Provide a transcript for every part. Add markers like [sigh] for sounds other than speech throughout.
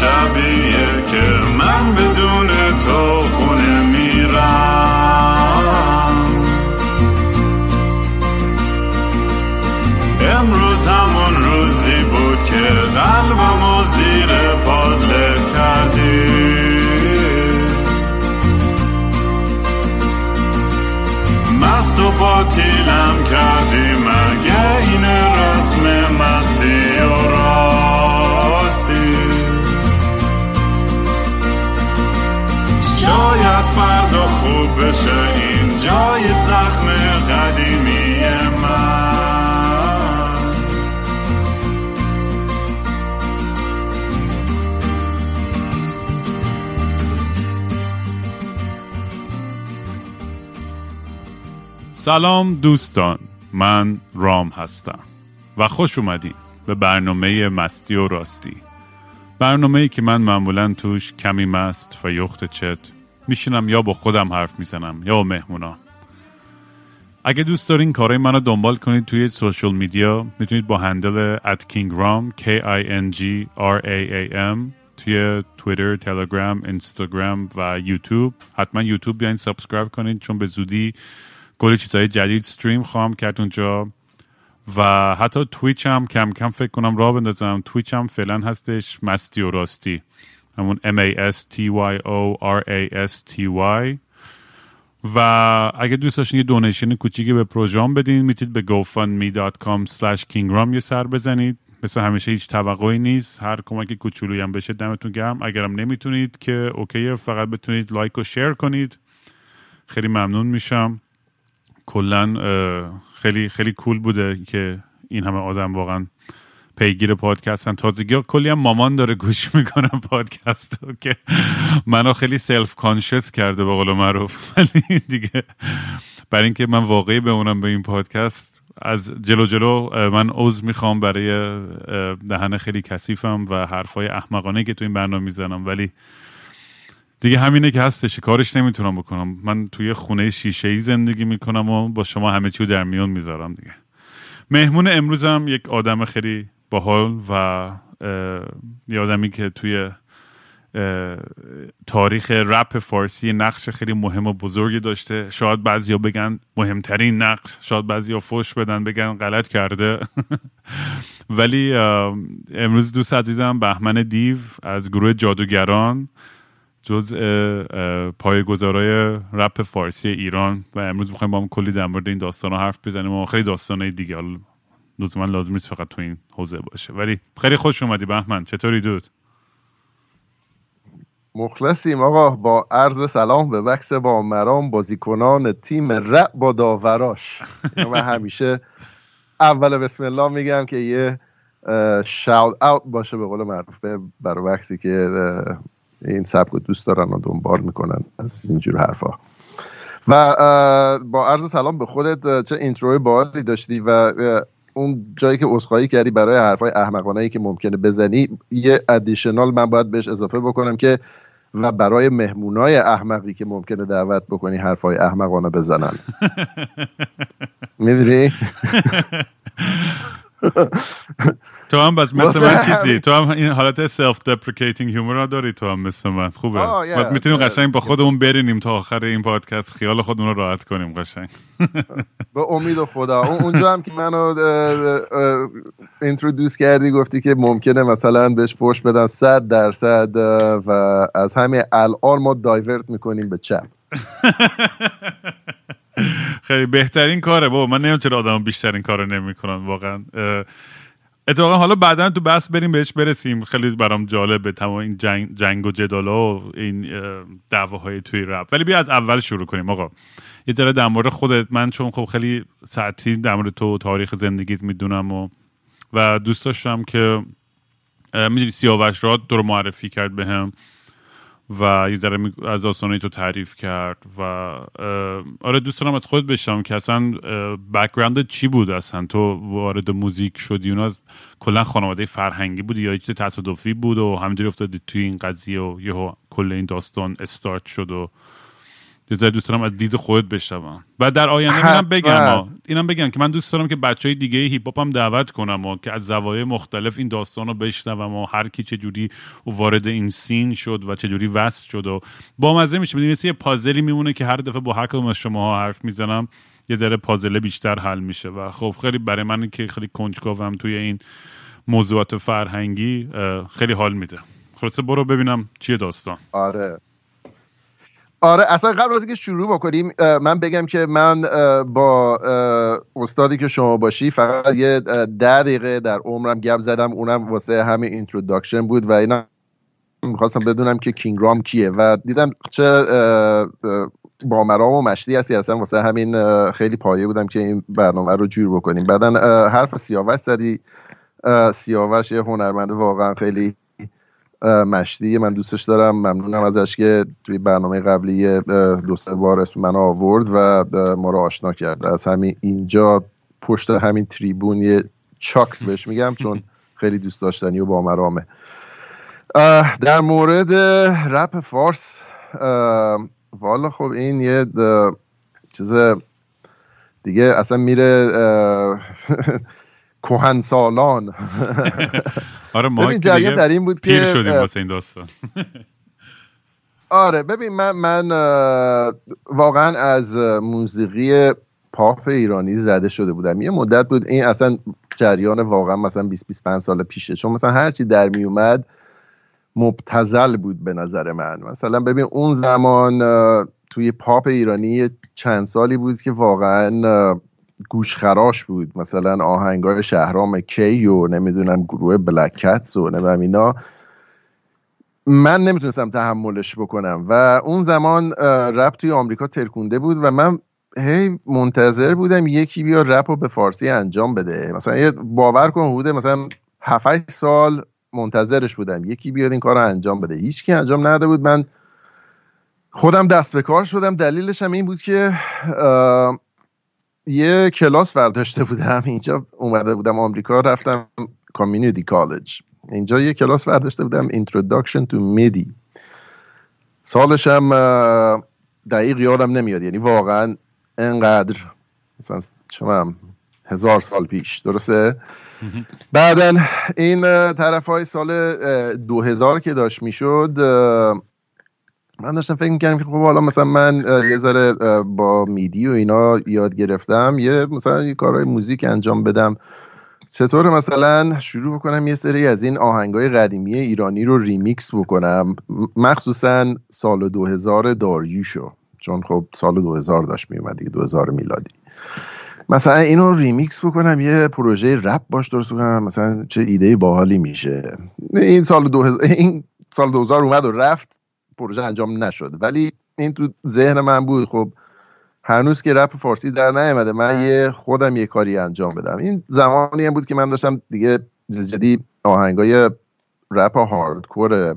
شبیه که من بدون سلام دوستان من رام هستم و خوش اومدین به برنامه مستی و راستی. برنامه ای که من معمولا توش کمی مست و یخده چت میشینم یا با خودم حرف می‌زنم یا با مهمونا. اگه دوست دارین کارهای منو دنبال کنید توی social media می‌تونید با handle at kingraam k i n g r a a m توی تویتر، تلگرام، اینستاگرام و یوتیوب. حتما یوتیوب بیاین subscribe کنید چون به زودی کلی چیزهای جدید استریم خواهم کرد اونجا. و حتی تویچ هم کم کم فکر کنم راه بندازم. تویچ هم فعلا هستش مستی و راستی. همون M A S T Y O R A S T Y. و اگه دوست داشتین یه دونیشن کوچیکی به پروژام بدین می‌تونید به gofundme.com slash kingram یه سر بزنید. مثل همیشه هیچ توقعی نیست. هر کمک کوچولویی هم بشه دمتون گرم. اگرم نمی‌تونید که اوکیه فقط بتونید لایک و شیر کنید. خیلی ممنون میشم. کلا خیلی خیلی cool بوده که این همه آدم واقعا پیگیر پادکستن. تازگی ها کلی هم مامان داره گوش می‌کنه پادکست که منو خیلی self-conscious کرده به قول معروف. [laughs] ولی دیگه برای اینکه من واقعی بمونم به این پادکست از جلو جلو من عذر می‌خوام برای دهن خیلی کثیفم و حرفای احمقانه که تو این برنامه می‌زنم. ولی دیگه همینه که هستش کارش نمی‌تونم بکنم. من توی خونه شیشه ای زندگی می‌کنم و با شما همه چیو در میون می‌ذارم دیگه. مهمون امروزم یک آدم خیلی باحال و یه آدمی که توی تاریخ رپ فارسی نقش خیلی مهم و بزرگی داشته. شاید بعضیا بگن مهمترین نقش شاید بعضیا فوش بدن بگن غلط کرده. [laughs] ولی امروز دوست عزیزم بهمن دیو از گروه جادوگران. جز پایگزارای رپ فارسی ایران و امروز می‌خوایم با هم کلی در مورد این داستان ها حرف بزنیم و خیلی داستانهای دیگه لزوما لازم نیست فقط تو این حوزه باشه. ولی خیلی خوش اومدی بهمن چطوری دود؟ مخلصیم آقا با عرض سلام به بکس با مرام بازیکنان تیم رپ با داوراش. من همیشه اول بسم الله میگم که یه شاوت اوت باشه به قول معروف برای بکسی که این سبک رو دوست دارن و دنبال می‌کنن. از اینجور حرفا. و با عرض سلام به خودت چه اینتروی بالی داشتی و اون جایی که عذرخواهی کردی برای حرفای احمقانه ای که ممکنه بزنی یه ادیشنال من باید بهش اضافه بکنم که و برای مهمونای احمقی که ممکنه دعوت بکنی حرفای احمقانه بزنن. [laughs] می‌دونی؟ [laughs] تو هم پس مثل من چیزی. تو هم این حالت self-deprecating humor رو داری تو هم مثل من. خوبه. می‌تونیم قشنگ با خودمون برینیم تا آخر این پادکست. خیال خودمون رو راحت کنیم قشنگ. به امید خدا. اونجا هم که منو introduce کردی گفتی که ممکنه مثلا بهش فوش بدن صد درصد و از همین الان ما divert می‌کنیم به چپ. [laughs] خیلی بهترین کاره. بابا من نمی‌دونم چرا آدم بیشترین کارو نمی‌کنن واقعا. اتفاقا حالا بعدا تو بحث بریم بهش برسیم. خیلی برام جالبه تمام این جنگ, جنگ و جدالا و این دعواهای توی رپ. ولی بیا از اول شروع کنیم. آقا یه ذره در مورد خودت. من چون خب خیلی ساعتی در مورد تو تاریخ زندگیت می‌دونم و و دوست داشتم که می‌دونی سیاوش را دور معرفی کرد بهم. و یه ذره از داستانه تو تعریف کرد و آره دوست دارم از خودت بشنوم که اصلا background چی بود اصلا؟ تو وارد موزیک شدی اون از کلا خانواده فرهنگی بودی یا چیز تصادفی بود و همینجوری افتادی توی این قضیه و یهو کل این داستان استارت شد و یه دوست دارم از دید خودت بشنوم. و در آینده اینم بگم اینم بگم که من دوست دارم که بچه های دیگه هیپ هاپ هم دعوت کنم و که از زوایای مختلف این داستان رو بشنوم و هر کی چه جوری وارد این scene شد و چه جوری وصل شد و با مزه میشه. می‌دونی یه پازلی میمونه که هر دفعه با هر کدوم از شما حرف می‌زنم یه ذره پازله بیشتر حل میشه. و خب خیلی برای من که خیلی کنجکاوم توی این موضوعات فرهنگی خیلی حال میده. خلاصه برو ببینم چیه داستان. آره. آره اصلا قبل از اینکه شروع بکنیم من بگم که من با استادی که شما باشی فقط یه ده دقیقه در عمرم گپ زدم. اونم واسه همین introduction بود و اینا. می‌خواستم بدونم که کینگ رام کیه و دیدم چه با مرام و مشتی هستی. اصلا واسه همین خیلی پایه بودم که این برنامه رو جور بکنیم. بعدا حرف سیاوش زدی. سیاوش یه هنرمند واقعا خیلی مشتی من دوستش دارم. ممنونم ازش که توی برنامه قبلی دو سه بار اسم من آورد و ما رو آشنا کرد. از همین اینجا پشت همین تریبون یه چاکس بهش میگم چون خیلی دوست داشتنی و با مرامه در مورد رپ فارس والا خب این یه چیز دیگه اصلا میره [laughs] کهن سالان [laughs] آره ما جریان در این بود که شدیم واسه این داستان. [laughs] آره ببین من من واقعا از موسیقی پاپ ایرانی زده شده بودم. یه مدت بود این اصلا جریان واقعا مثلا 20 25 سال پیشه. چون مثلا هرچی در می اومد مبتزل بود به نظر من. مثلا ببین اون زمان توی پاپ ایرانی چند سالی بود که واقعا گوشخراش بود. مثلا آهنگای شهرام کی و نمی‌دونم گروه بلکتس و نمی‌دونم اینا. من نمی‌تونستم تحملش بکنم. و اون زمان رپ توی آمریکا ترکونده بود و من هی منتظر بودم یکی بیا رپ رو به فارسی انجام بده. مثلا یه باور کن بوده مثلا 7 سال منتظرش بودم یکی بیاد این کار رو انجام بده. هیچ کی انجام نده بود. من خودم دست به کار شدم. دلیلش هم این بود که یه کلاس برداشته بودم اینجا اومده بودم آمریکا رفتم کامیونیتی کالج اینجا یه کلاس برداشته بودم Introduction to MIDI سالش هم دقیق یادم نمیاد یعنی واقعا انقدر مثلا شما هزار سال پیش درسته؟ [laughs] بعدا این طرف های سال 2000 که داشت می‌شد من داشتم فکر می‌کردم که خب حالا مثلا من یه ذره با MIDI و اینا یاد گرفتم یه مثلا یه کارهای موزیک انجام بدم. چطور مثلا شروع بکنم یه سری از این آهنگای قدیمی ایرانی رو ریمیکس بکنم؟ مخصوصا سال 2000 داریوشو چون خب سال 2000 داشت میومد دیگه 2000 میلادی. مثلا اینو ریمیکس بکنم یه پروژه رپ باش درست بکنم مثلا چه ایده باحالی میشه. این سال 2000 این سال 2000 اومد و رفت. پروژه انجام نشد. ولی این تو ذهن من بود. خب هنوز که رپ فارسی در نیامده من یه خودم یه کاری انجام بدم. این زمانی هم بود که من داشتم دیگه جدی آهنگای رپ هاردکور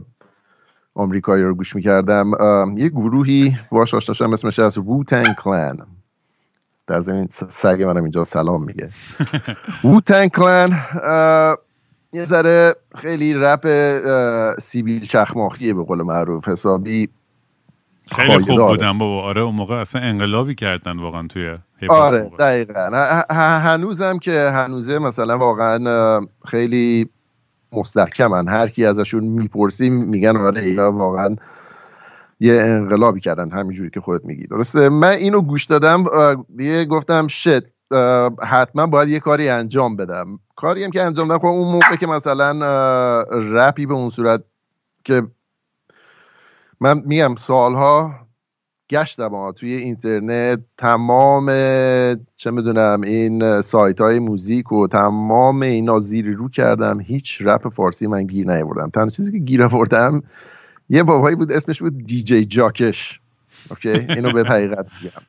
آمریکایی رو گوش می‌کردم. یه گروهی باش آشنا شدم اسمش از ووتن کلن در زمین سگ منم اینجا سلام میگه. ووتن کلن یه ذره خیلی رپ سیبیل چخماخیه به قول معروف. حسابی خیلی خوب بودن بابا. آره اون موقع اصلا انقلابی کردن واقعا توی آره دقیقا. هنوزم که هنوزه مثلا واقعا خیلی مستحکمن. هر کی ازشون می‌پرسی میگن آره اینا واقعا یه انقلابی کردن. همینجوری که خودت میگی. درسته؟ من اینو گوش دادم دیگه گفتم شت. حتما باید یه کاری انجام بدم. کاری هم که انجام دادم خب اون موقع که مثلا رپی به اون صورت که من میگم سالها گشتم توی اینترنت. تمام چه می‌دونم این سایت های موزیک و تمام اینا زیر رو کردم. هیچ رپ فارسی من گیر نیاوردم. تنها چیزی که گیر آوردم یه بابایی بود اسمش بود دیجی جاکش. اوکی؟ اینو به حقیقت میگم.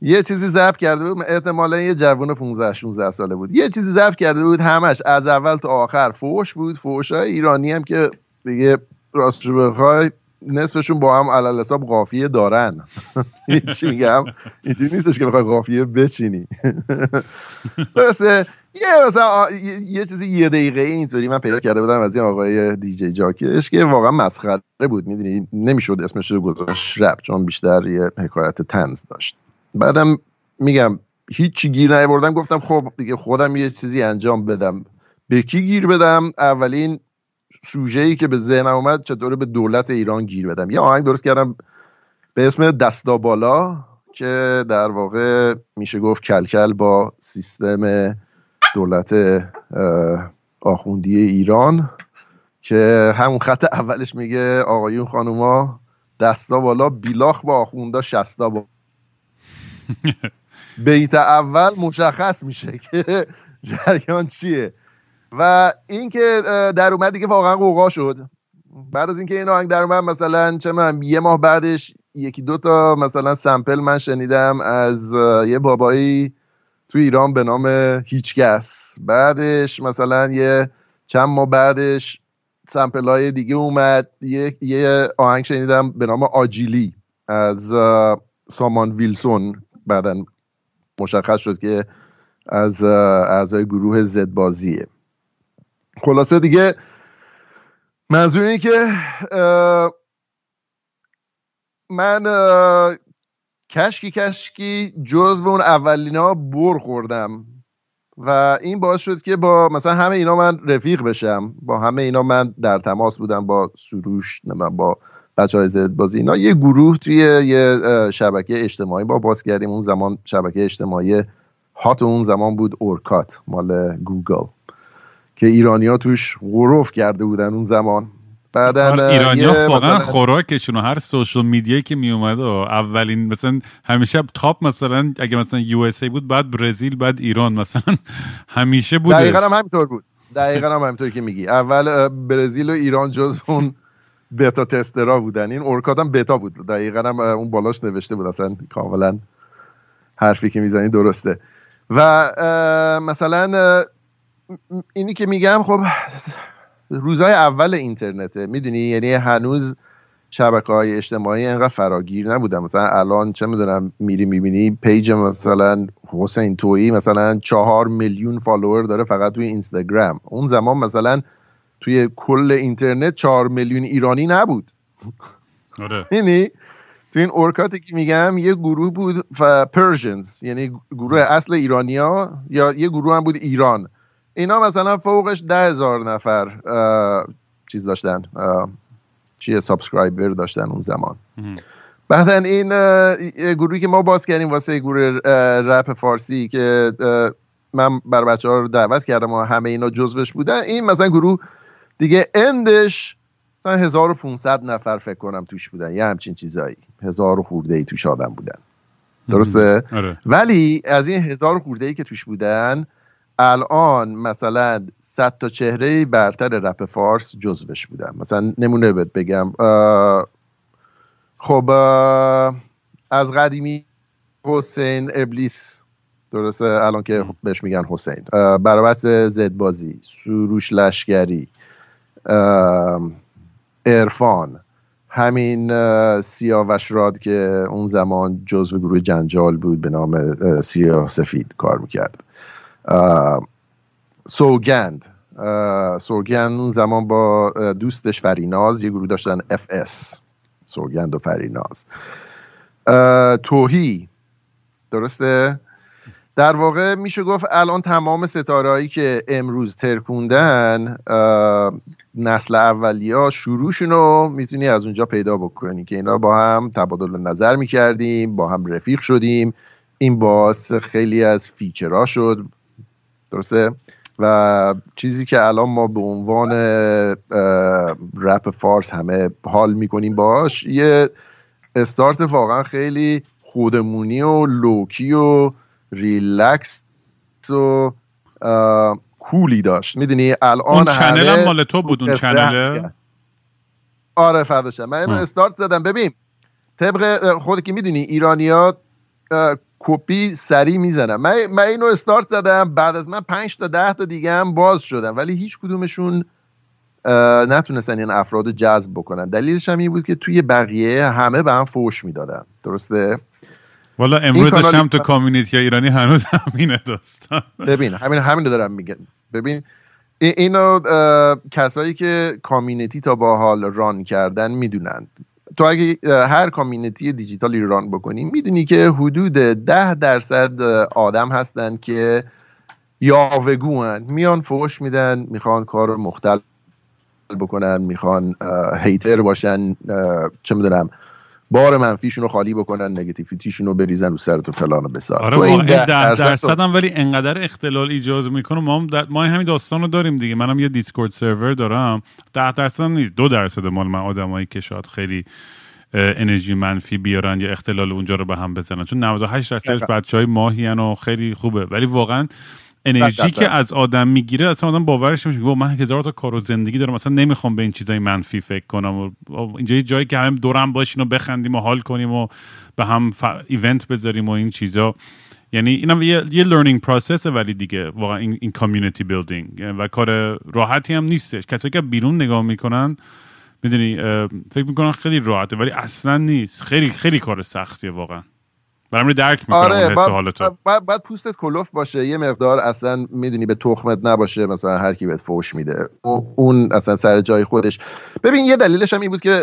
یه چیزی ضبط کرده بود احتمالا یه جوون 15 16 ساله بود. یه چیزی ضبط کرده بود همش از اول تا آخر فوش بود. فوش های ایرانی هم که دیگه راست رو بخوای نصفشون با هم علل حساب قافیه دارن. [laughs] چی میگم؟ اینجوری نیستش که بخوای قافیه بچینی. [laughs] درسته؟ یه مثلا یه چیزی یه دقیقه اینطوری من پیدا کرده بودم از این آقای دیجی جاکش که واقعا مسخره بود می‌دونی؟ نمی‌شد اسمش رو گذاشت رپ چون بیشتر یه حکایت تنز داشت. بعدم میگم هیچی گیر نیاوردم گفتم خب دیگه خودم یه چیزی انجام بدم. به کی گیر بدم؟ اولین سوژه ای که به ذهنم اومد چطوره به دولت ایران گیر بدم. یه آهنگ درست کردم به اسم دستا بالا که در واقع میشه گفت کلکل با سیستم دولت آخوندی ایران که همون خط اولش میگه آقایون خانوما دستا بالا بیلاخ با آخوندا شستا با [laughs] بیت اول مشخص میشه [laughs] که جریان چیه. و اینکه در اومد دیگه واقعا قوقا شد. بعد از اینکه این آهنگ در اومد مثلا چه من یه ماه بعدش یکی دو تا مثلا سمپل من شنیدم از یه بابایی تو ایران به نام هیچکس. بعدش مثلا یه چند ماه بعدش سمپل های دیگه اومد. یه, یه آهنگ شنیدم به نام آجیلی از سامان ویلسون. بعدا مشخص شد که از اعضای گروه زد بازیه. خلاصه دیگه منظور اینه که من کشکی کشکی جز به اون اولینا بر خوردم و این باعث شد که با مثلا همه اینا من رفیق بشم با همه اینا من در تماس بودم با سروش با بچه های زد بازی اینا یه گروه توی یه شبکه اجتماعی با باز کردیم. اون زمان شبکه اجتماعی hot اون زمان بود Orkut مال گوگل که ایرانیا توش قرق کرده بودن اون زمان. بعدا آره، ها واقعا خوراکشون هر social media یی که می اومد و اولین مثلا همیشه top مثلا اگه مثلا USA بود بعد برزیل بعد ایران مثلا [laughs] همیشه بود دقیقا هم همینطور بود. دقیقا هم همینطور که میگی. اول برزیل و ایران جز اون beta tester ا بودن. این Orkut هم بتا بود. دقیقا هم اون بالاش نوشته بود. اصلا کاملا حرفی که می‌زنی درسته. و مثلا اینی که میگم خب روزهای اول اینترنته. می‌دونی؟ یعنی هنوز شبکه های اجتماعی انقدر فراگیر نبودن. مثلا الان چه می‌دونم میری می‌بینی page مثلا حسین تویی مثلا چهار میلیون follower داره فقط توی اینستاگرام. اون زمان مثلا توی کل اینترنت چهار میلیون ایرانی نبود. آره. یعنی تو این Orkut ی که میگم یه گروه بود و Persians یعنی گروه اصل ایرانیا یا یه گروه هم بود ایران. اینا مثلا فوقش ده هزار نفر چیز داشتن چیه subscriber داشتن اون زمان. بعدا این گروهی که ما باز کردیم واسه گروه رپ فارسی که من بر بچه ها رو دعوت کردم و همه اینا جزوش بودن این مثلا گروه دیگه اندش مثلا 1500 نفر فکر کنم توش بودن. یه همچین چیزایی. هزار خورده ای توش آدم بودن. درسته؟ آره. ولی از این هزار خورده ای که توش بودن الان مثلا صد تا چهره برتر رپ فارس جزوش بودن. مثلا نمونه بهت بگم. خب از قدیمی حسین ابلیس. درسته؟ الان که بهش میگن حسین. برابط زدبازی سروش لشگری ارفان همین سیاوش راد که اون زمان جزو گروه جنجال بود به نام سیاه سفید کار می‌کرد. سوگند. سوگند اون زمان با دوستش فریناز یه گروه داشتن اف اس. سوگند و فریناز. توهی. درسته؟ در واقع میشه گفت الان تمام ستارهایی که امروز ترکوندن نسل اولیا شروعشون رو می‌تونی از اونجا پیدا بکنی که اینا با هم تبادل نظر می‌کردیم با هم رفیق شدیم. این باعث خیلی از فیچرها شد. درسته؟ و چیزی که الان ما به عنوان رپ فارس همه حال می‌کنیم باش یه استارت واقعا خیلی خودمونی و low-key و ریلکس و cool ی داشت. می‌دونی الان اون channel هم مال تو بود اون channel ه آره فداشم من اینو استارت زدم. ببین طبق خودی که می‌دونی ایرانیات کپی سری می‌زنم من, من اینو استارت زدم. بعد از من پنج تا ده تا دیگه هم باز شدم ولی هیچ کدومشون نتونستن این افراد جذب بکنن. دلیلش هم این بود که توی بقیه همه به هم فوش می‌دادن. درسته؟ والا امروزش هم تو کامیونیتی ایرانی هنوز همینه داستان. ببین همین همین دارم میگن ببین اینو کسایی که کامیونیتی تا با حال ران کردن می‌دونن تو اگه هر کامیونیتی دیجیتالی ران بکنی می‌دونی که حدود ده درصد آدم هستن که یاوگوان. میان فوش میدن می‌خوان کار مختل بکنن می‌خوان هیتر باشن چه می‌دونم بار منفیشون رو خالی بکنن نگتیویتیشون رو بریزن رو سرت و فلان و بسار. آره این ده درصد هم ولی انقدر اختلال ایجاد می‌کنه. ما هم ما همین داستان رو داریم دیگه. منم یه دیسکورد سرور دارم. ده درصد نیست. دو درصد مال من آدمایی که شاید خیلی انرژی منفی بیارن یا اختلال اونجا رو به هم بزنن. چون 98 درصد بچه های ماهی و خیلی خوبه. ولی واقعا انرژی که از آدم می‌گیره اصلا آدم باورش نمیشه. من هزار تا کار و زندگی دارم اصلا نمی‌خوام به این چیزای منفی فکر کنم. و اینجا یه جایی که هم دورم باشین و بخندیم و حال کنیم و به هم ف... event بذاریم و این چیزا. یعنی اینم یه, یه learning process ه ولی دیگه واقعا این, این community building و کار راحتی هم نیستش. کسایی که بیرون نگاه می‌کنن می‌دونی فکر می‌کنن خیلی راحته ولی اصلا نیست. خیلی خیلی کار سختیه واقعا. برام درک می‌کنم آره بعد, بعد, پوستت کلوف باشه. یه مقدار اصلا می‌دونی به تخمت نباشه مثلا هر کی بهت فوش میده. اون اصلا سر جای خودش. ببین یه دلیلش هم این بود که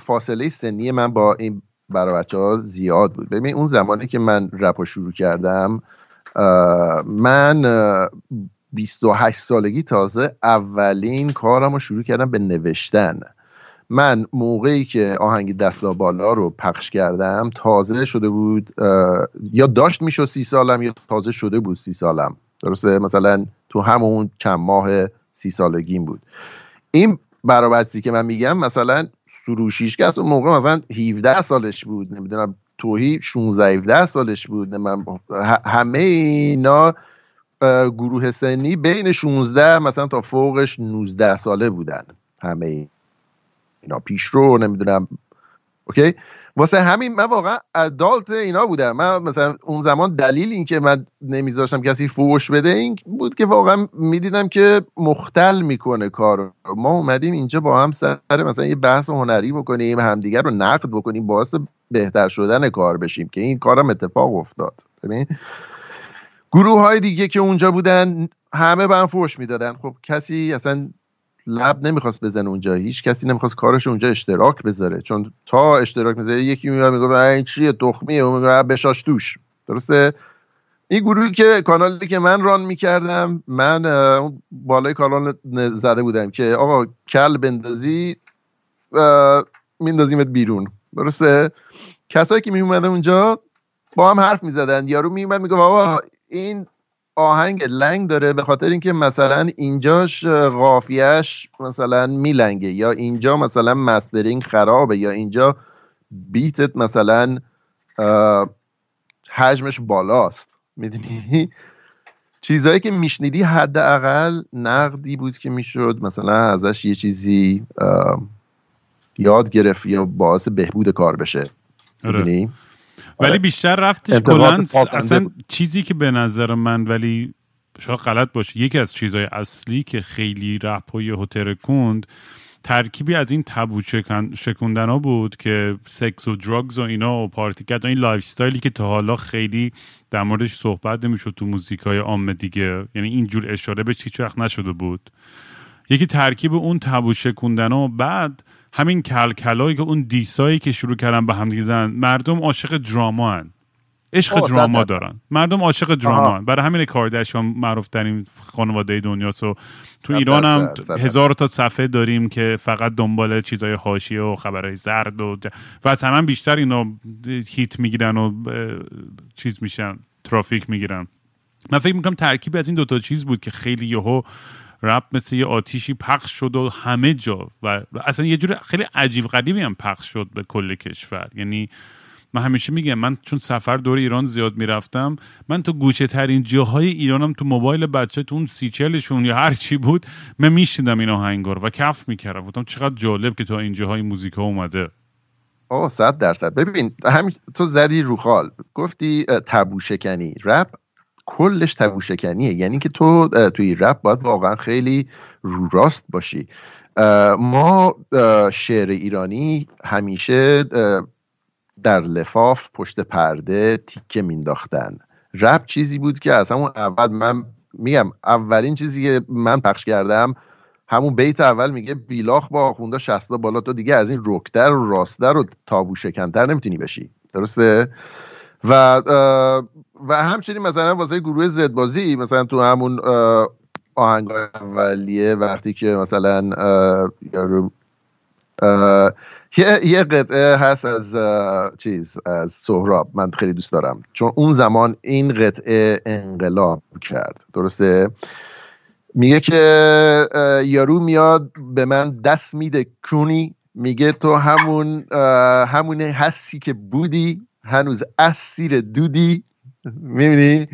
فاصله سنی من با این برای بچه ها زیاد بود. ببین اون زمانی که من رپ شروع کردم من 28 سالگی تازه اولین کارم رو شروع کردم به نوشتن. من موقعی که آهنگ دستا بالا رو پخش کردم تازه شده بود یا داشت می‌شد سی سالم یا تازه شده بود سی سالم. درسته؟ مثلا تو همون چند ماه سی سالگیم بود. این برابستی که من میگم مثلا سروشیش که اون موقع مثلا 17 سالش بود. نمی‌دونم توهی 16 17 سالش بود. من همه اینا گروه سنی بین 16 مثلا تا فوقش 19 ساله بودن. همه اینا پیشرو نمی‌دونم. اوکی؟ واسه همین من واقعا ادالت اینا بودم. من مثلا اون زمان دلیل این که من نمیذاشتم کسی فوش بده این بود که واقعا می‌دیدم که مختل می‌کنه کار ما اومدیم اینجا با هم سر مثلا یه بحث هنری بکنیم همدیگر رو نقد بکنیم باعث بهتر شدن کار بشیم که این کارم اتفاق افتاد. ببین؟ گروه های دیگه که اونجا بودن همه به هم فوش می‌دادن. خب کسی اصلا لب نمی‌خواست بزنه اونجا. هیچ کسی نمی‌خواست کارش اونجا اشتراک بذاره. چون تا اشتراک می‌ذاره یکی میاد میگه این چیه تخمیه؟ و میگه بشاش دوش. درسته؟ این گروهی که کانالی که من ران می‌کردم من بالای کانال زده بودم که آقا کل بندازی میندازیمت بیرون. درسته؟ کسایی که میومدن اونجا با هم حرف می‌زدن. یارو میومد میگه بابا این آهنگ لنگ داره به خاطر اینکه مثلا اینجاش قافیهش مثلا میلنگه یا اینجا مثلا مسترینگ خرابه یا اینجا بیتت مثلا حجمش بالاست. می‌دونی؟ چیزهایی که میشنیدی حداقل نقدی بود که می‌شد مثلا ازش یه چیزی یاد گرفت یا باعث بهبود کار بشه. آره. می‌دونی؟ ولی آره. بیشتر رفتش کلا اصلا چیزی که به نظر من ولی شاید غلط باشه یکی از چیزهای اصلی که خیلی رپ و هتر کند ترکیبی از این تبو شکوندن ها بود که سکس و درگز و اینا و پارتی کرد این لایف ستایلی که تا حالا خیلی در موردش صحبت نمی‌شد تو موزیک های عام دیگه. یعنی اینجور اشاره به چیچ وقت نشده بود. یکی ترکیب اون تبو شکوندن و بعد همین کلکلایی که اون دیسایی که شروع کردن به هم دیدن مردم عاشق دراما هن. عشق دراما دارن. مردم عاشق دراما هن. برای همین کاردشان معروف ترین خانواده دنیاست و تو ایران هم هزار تا صفحه داریم که فقط دنبال چیزای حاشیه و خبرهای زرد و و از همه بیشتر اینا هیت می‌گیرن و چیز میشن ترافیک می‌گیرن. من فکر می‌کنم ترکیب از این دوتا چیز بود که خیلی یهو رپ مثل یه آتیشی پخش شد و همه جا و, اصلا یه جور خیلی عجیب غریبی هم پخش شد به کل کشور. یعنی من همیشه میگم من چون سفر دور ایران زیاد می‌رفتم من تو گوشه ترین جاهای ایرانم تو موبایل بچه تو اون سی چلشون یا هر چی بود من میشیدم این آهنگار و کف می‌کردم. گفتم چقدر جالب که تو این جاهای موزیک ها اومده. آه صد درصد. ببین همین تو زدی رو خال. گفتی تبو شکنی رپ کلش تبو شکنیه یعنی که تو توی رپ باید واقعا خیلی رو راست باشی. ما شعر ایرانی همیشه در لفاف پشت پرده تیکه مینداختن. رپ چیزی بود که از همون اول من میگم اولین چیزی که من پخش کردم همون بیت اول میگه بیلاخ با آخونده شستا بالا تو دیگه از این رکتر و راستر و تابو شکنتر نمی‌تونی بشی. درسته؟ و و همچنین مثلا واسه گروه زدبازی مثلا تو همون آهنگ اولیه وقتی که مثلا یارو یه قطعه هست از چیز از سهراب من خیلی دوست دارم. چون اون زمان این قطعه انقلاب کرد. درسته؟ میگه که یارو میاد به من دست میده کونی میگه تو همون همونه هستی که بودی هنوز اسیر دودی می‌بینی؟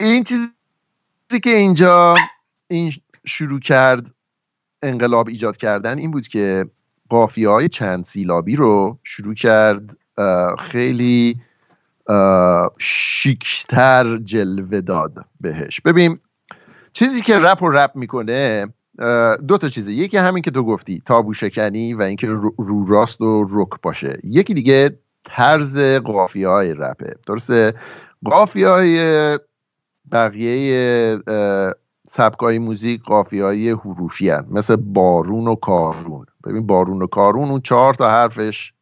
این چیزی که اینجا این شروع کرد انقلاب ایجاد کردن این بود که قافیه های چند سیلابی رو شروع کرد خیلی شیکتر جلوه داد بهش. ببین چیزی که رپ و رپ می‌کنه دو تا چیزه. یکی همین که تو گفتی تابو شکنی و اینکه رو راست و رک باشه. یکی دیگه طرز قافیه های رپه. درسته؟ قافیه های بقیه سبکای موزیک قافی های حروفی هن. مثل بارون و کارون. ببین بارون و کارون اون چهار تا حرفش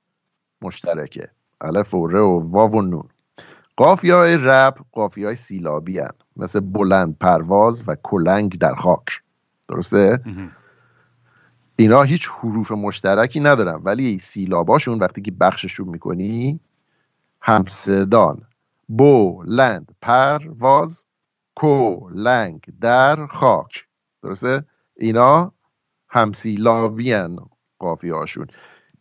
مشترکه. الف و ر و واو و نون. قافی های رپ قافی های سیلابی هن. مثل بلند پرواز و کلنگ در خاک. درسته؟ اینا هیچ حروف مشترکی ندارن. ولی سیلاباشون وقتی که بخششون می‌کنی همصدان. بلند پرواز لنگ در خاک. درسته؟ اینا همسیلاوی قافی هاشون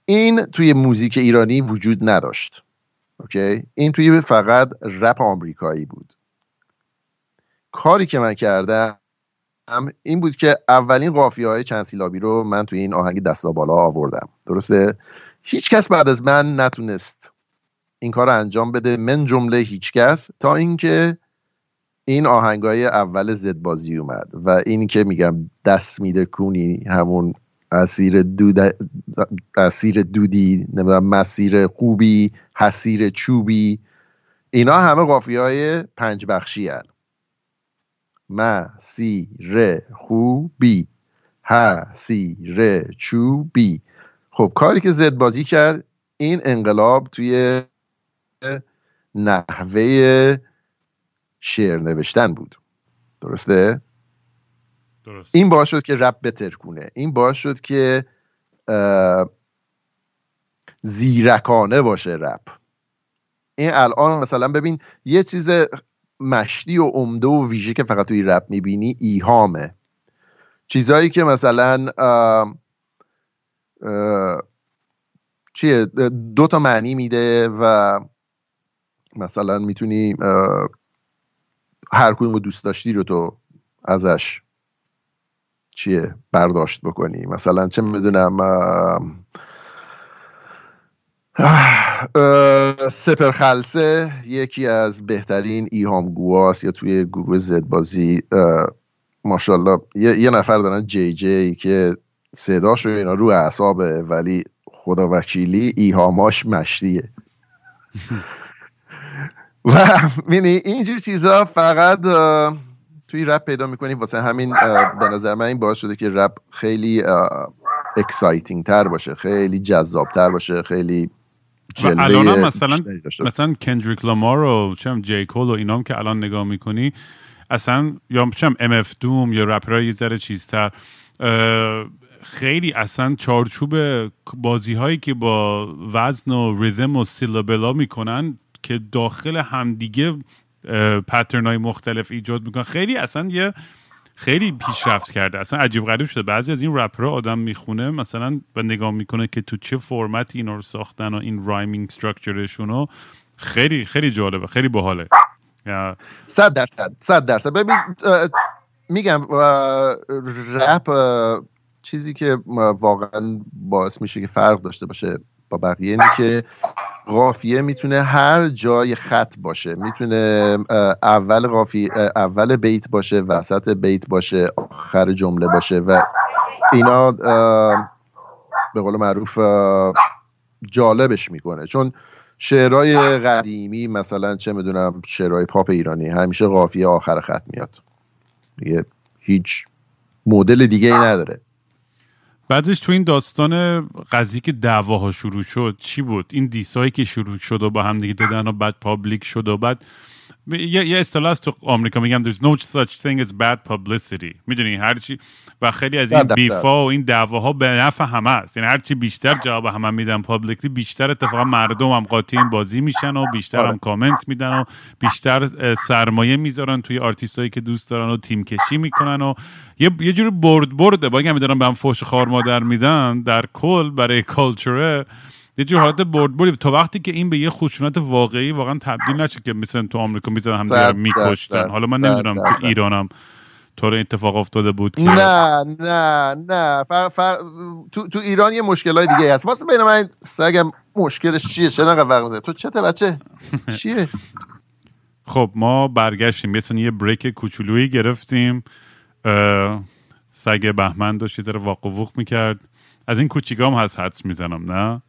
این توی موزیک ایرانی وجود نداشت. اوکی؟ این توی فقط رپ آمریکایی بود. کاری که من کردم این بود که اولین قافیه های چند سیلابی رو من توی این آهنگ دستا بالا آوردم. درسته؟ هیچ کس بعد از من نتونست این کار رو انجام بده من جمله هیچ کس تا اینکه این آهنگای اول زد بازی اومد و این که میگم دست میده کونی همون اسیر دود اسیر دودی مسیر خوبی حسیر چوبی اینا همه قافی های پنج بخشی هن. مسیر خوبی حسیر چوبی خب کاری که زد بازی کرد این انقلاب توی نحوه شعر نوشتن بود. درسته؟ درست. این باعث شد که رپ بتر کنه. این باعث شد که زیرکانه باشه رپ. این الان مثلا ببین یه چیز مشتی و عمده و ویژه که فقط توی رپ می‌بینی ایهامه. چیزهایی که مثلا چیه؟ دو تا معنی میده و مثلا می‌تونی هر کدوم دوست داشتی رو تو ازش چیه؟ برداشت بکنی. مثلا چه می‌دونم سپر خلصه یکی از بهترین ایهامگواست یا توی گروه زد بازی ماشاءالله یه،, یه نفر دارن جی جی که صداش رو اینا رو اعصابه ولی خدا وکیلی ایهاماش مشتیه. و مینی اینجور چیزا فقط توی رپ پیدا می‌کنی واسه همین به نظر من این باعث شده که رپ خیلی exciting تر باشه خیلی جذاب تر باشه خیلی و الان هم مثلا مثلا کندریک لامار و چه می‌دونم J. Cole و اینام که الان نگاه می‌کنی اصلا یا چه می‌دونم MF DOOM یا رپرای یه ذره چیزتر خیلی اصلا چارچوب بازی هایی که با وزن و rhythm و syllable ا می‌کنن که داخل همدیگه pattern های مختلف ایجاد می‌کنن. خیلی اصلا یه خیلی پیشرفت کرده. اصلا عجیب غریب شده. بعضی از این رپرها آدم می‌خونه مثلا و نگاه می‌کنه که تو چه فرمت اینا رو ساختن و این rhyming structure شون خیلی خیلی جالبه. خیلی باحاله. صد درصد. صد درصد. ببین میگم رپ چیزی که واقعا باعث میشه که فرق داشته باشه با بقیه اینه که قافیه می‌تونه هر جای خط باشه. می‌تونه اول قافیه اول بیت باشه وسط بیت باشه آخر جمله باشه و اینا به قول معروف جالبش می‌کنه. چون شعرهای قدیمی مثلا چه می‌دونم شعرهای پاپ ایرانی همیشه قافیه آخر خط میاد. دیگه هیچ مدل دیگه ای نداره. بعدش تو این داستان قضیه که دعواها شروع شد چی بود؟ این دیسایی که شروع شد و با هم دیگه دادن و بعد پابلیک شد و بعد یه, یه اصطلاح تو آمریکا میگن there's no such thing as bad publicity. می‌دونی؟ هرچی و خیلی از این بیفا و این دعواها به نفع همه است. یعنی هرچی بیشتر جواب همه میدن پابلیکلی بیشتر اتفاقا مردم هم قاطی این بازی میشن و بیشتر هم کامنت آره. میدن و بیشتر سرمایه می‌ذارن توی آرتیست که دوست دارن و تیم کشی می‌کنن و یه, یه جوری برد برده. با اینکه می‌دارن به هم فوش خار مادر میدن در کل برای culture ه یه جور حالت برد بردی تا وقتی که این به یه خشونت واقعی واقعا تبدیل نشه که مثلا تو آمریکا می‌زنن هم میکشتن. حالا من نمی‌دونم تو ایرانم چطور اتفاق افتاده بود که نه نه نه. تو, تو ایران یه مشکل های دیگه هست. واسه بین من سگم مشکلش چیه؟ چه نقدر تو چته بچه؟ چیه؟ [laughs] خب ما برگشتیم. مثلا یه break کوچولویی گرفتیم. سگ بهمن داشت یه ذره واق می‌کرد. از این کوچیکام هست حدس می‌زنم نه؟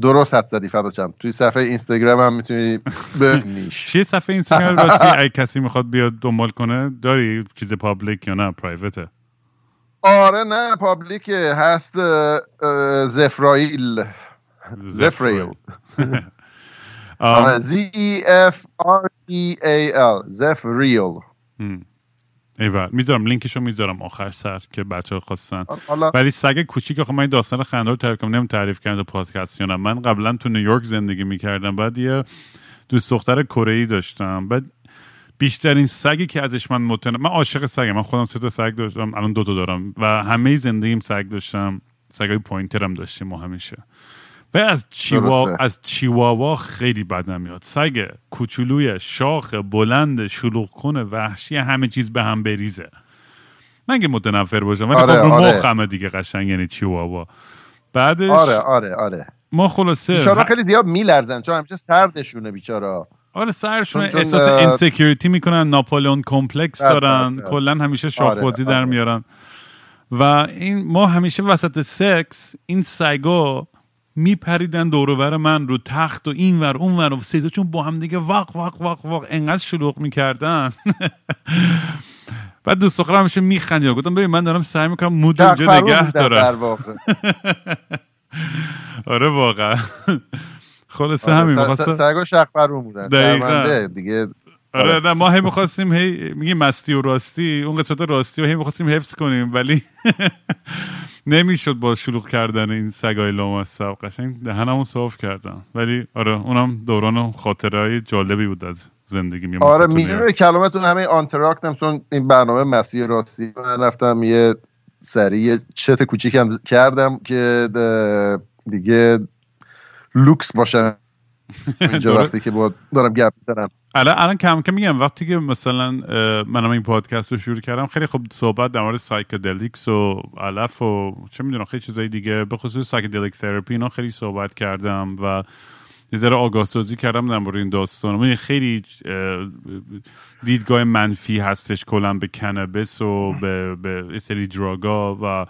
درست حدس زدی فداشم توی صفحه اینستاگرام هم می‌تونی ببینیش. [laughs] چیه صفحه اینستاگرام؟ راستی اگه کسی می‌خواد بیاد دنبال کنه داری چیز public یا نه؟ private ه آره نه public هست زفرائیل زفرائیل [laughs] آره Z A F R A E L زفریل. ایول. می‌ذارم لینکشو می‌ذارم آخر سر که بچه ها خواستن ولی سگ کوچیک خب من داستان خنده رو تعریف کنم. تعریف کرده پادکست من قبلا تو نیویورک زندگی می‌کردم. بعد یه دوست دختر کره داشتم. بعد بیشترین سگی که ازش من متن من عاشق سگم. من خودم سه تا سگ داشتم. الان دو تا دارم. و همه زندگیم سگ داشتم. سگای pointer م داشتیم و همیشه. و از چیوا از چیواوا خیلی بدم میاد سگ کوچولوی شاخ بلند شلوغ کنه وحشی همه چیز به هم بریزه. من که متنفر باشم ولی آره، خب رو آره. مخمه دیگه قشنگ یعنی چیواوا. بعدش آره آره آره. ما خلاصه بیچارا خیلی زیاد میلرزن چون همیشه سردشونه بیچارا. آره سرشون احساس insecurity می‌کنن Napoleon complex دارن کلا همیشه شاخ‌بازی آره، در آره. میارن. و این ما همیشه وسط سکس این سگا میپریدن دورور من رو تخت و این ور اون ور. و سیزا چون با هم دیگه واق واق واق واق انقدر شلوغ می‌کردن. [laughs] بعد دوست دخترم همیشه میخندید. گفتم ببین من دارم سعی می‌کنم مود اونجا نگه دارم. [laughs] آره واقعا. خلاصه آره همین. می‌خواستم سگا شق بودن دیگه آره, آره. نه ما هی می‌خواستیم هی میگیم مستی و راستی اون قسمت راستی و هی می‌خواستیم حفظ کنیم ولی [laughs] نمی‌شد با شلوغ کردن این سگای لامصب قشنگ دهنمو صاف کردم ولی آره اونم دوران خاطرهای جالبی بود از زندگی آره می‌دونه کلمتون همه آنتراکتم چون این برنامه مسیح راستی من رفتم یه سری چت کوچیکم کردم که دیگه لوکس باشه اینجا وقتی که با دارم گپ می‌زنم. الان الان کم کم میگم وقتی که مثلا منم این پادکست رو شروع کردم خیلی خوب صحبت در مورد psychedelics و علف و چه می‌دونم خیلی چیزای دیگه. به خصوص psychedelic therapy اینا خیلی صحبت کردم و یه ذره آگاه سازی کردم در مورد این داستان. من خیلی دیدگاه منفی هستش کلا به کنبس و به, یه سری drug ا و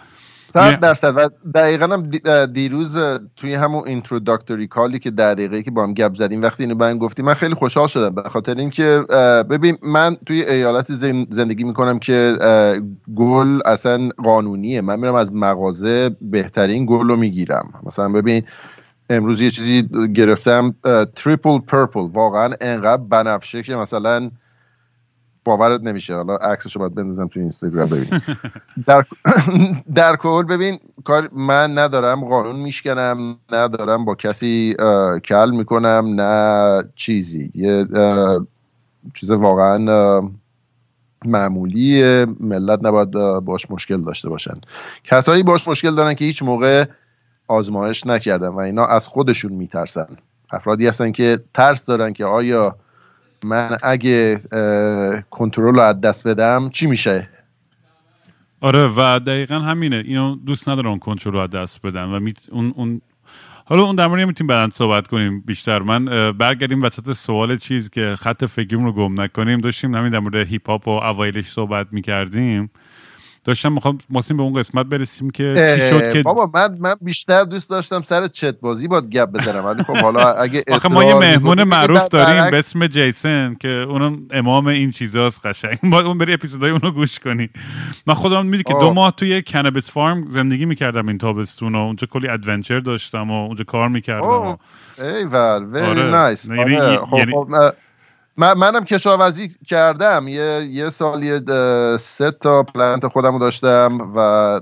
صد درصد و دقیقا هم دیروز توی همون introductory call ی که در دقیقه که با هم گپ زدیم وقتی اینو به گفتی من خیلی خوشحال شدم به خاطر اینکه ببین من توی ایالت زندگی می‌کنم که گل اصلا قانونیه. من میرم از مغازه بهترین گل رو می‌گیرم. مثلا ببین امروز یه چیزی گرفتم تریپل پرپل واقعا انقدر بنفشه که مثلا باورت نمیشه. حالا عکسشو باید بندازم تو اینستاگرام ببین در [coughs] در کل ببین کار من ندارم قانون میشکنم ندارم با کسی کل می‌کنم نه چیزی. یه چیز واقعا معمولی ملت نباید باش مشکل داشته باشن. کسایی باش مشکل دارن که هیچ موقع آزمایش نکردن و اینا از خودشون میترسن. افرادی هستن که ترس دارن که آیا من اگه کنترل رو از دست بدم چی میشه؟ آره و دقیقا همینه. اینو دوست ندارم کنترل رو از دست بدم و اون, اون حالا اون در مورد می‌تونیم بعدا صحبت کنیم بیشتر. من برگردیم وسط سوال چیز که خط فکریم رو گم نکنیم. داشتیم همین در مورد هیپ هاپ و اوایلش صحبت می‌کردیم. داشتم می‌خواستیم به اون قسمت برسیم که چی شد که بابا من من بیشتر دوست داشتم سر چت بازی بات گپ بزنم. ولی خب حالا اگه [laughs] آخه ما یه مهمون معروف داریم به اسم جیسن که اونم امام این چیزاست قشنگ. [laughs] باید اون بری اپیزودای اونو گوش کنی. من خودم می‌دونی که دو ماه توی cannabis farm زندگی می‌کردم این تابستون و اونجا کلی adventure داشتم و اونجا کار می‌کردم ایول very nice من منم کشاورزی کردم. یه یه سالی سه تا plant خودم سه و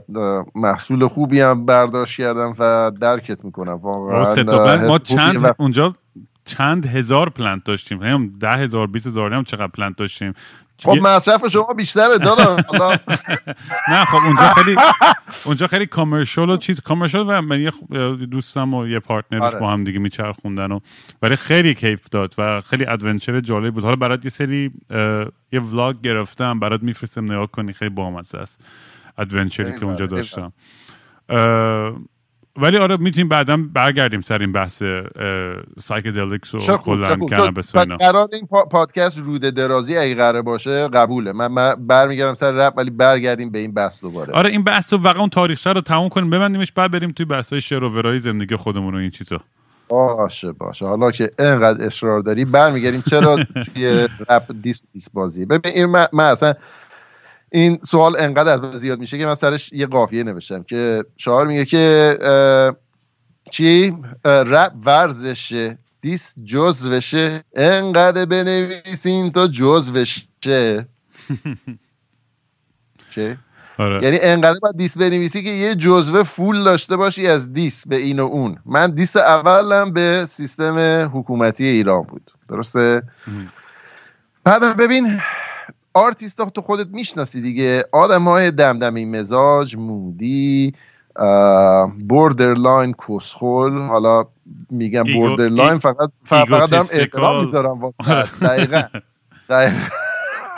محصول خوبی هم برداشت کردم و درکت می‌کنم. واقعا سه تا ما چند اونجا چند هزار plant داشتیم. هم ده هزار بیس هزار هم چقدر plant داشتیم. خب مصرف شما بیشتره دادم [laughs] نه خب اونجا خیلی اونجا خیلی commercial و چیز commercial و من یه دوستم و یه partner ش. با هم دیگه میچرخوندن و برای خیلی کیف داد و خیلی adventure جالب بود. حالا برات یه سری یه vlog گرفتم برات میفرستم نگاه کنی خیلی بامزه است. adventure ی که اونجا داشتم. ولی آره می‌تونیم بعدا برگردیم سر این بحث psychedelics و کلا کنابس قرار این پادکست روده درازی اگه قرار باشه قبوله. من, من برمیگردم سر رپ ولی برگردیم به این بحث دوباره. آره این بحث رو واقعا اون تاریخچه رو تموم کنیم ببندیمش بعد بریم توی بحث های شعر و ورای زندگی خودمون و این چیزا. باشه باشه. حالا که اینقدر اصرار داری برمیگردیم. چرا [laughs] توی رپ دیس دیس بازی؟ ببین این من, من اصلا این سوال انقدر از من زیاد میشه که من سرش یه قافیه نوشتم که شاعر میگه که چی؟ رپ ورزشه. دیس جزوشه. انقدر بنویسین تا جزوشه. [laughs] چه؟ آره. یعنی انقدر باید diss بنویسی که یه جزوه full داشته باشی از diss به این و اون. من diss اولم به سیستم حکومتی ایران بود. درسته؟ بعد ببین آرتیستو خودت می‌شناسی دیگه؟ آدم های دمدمی مزاج moody borderline کسخول حالا میگم borderline فقط فقط هم احترام می‌ذارم دقیقا.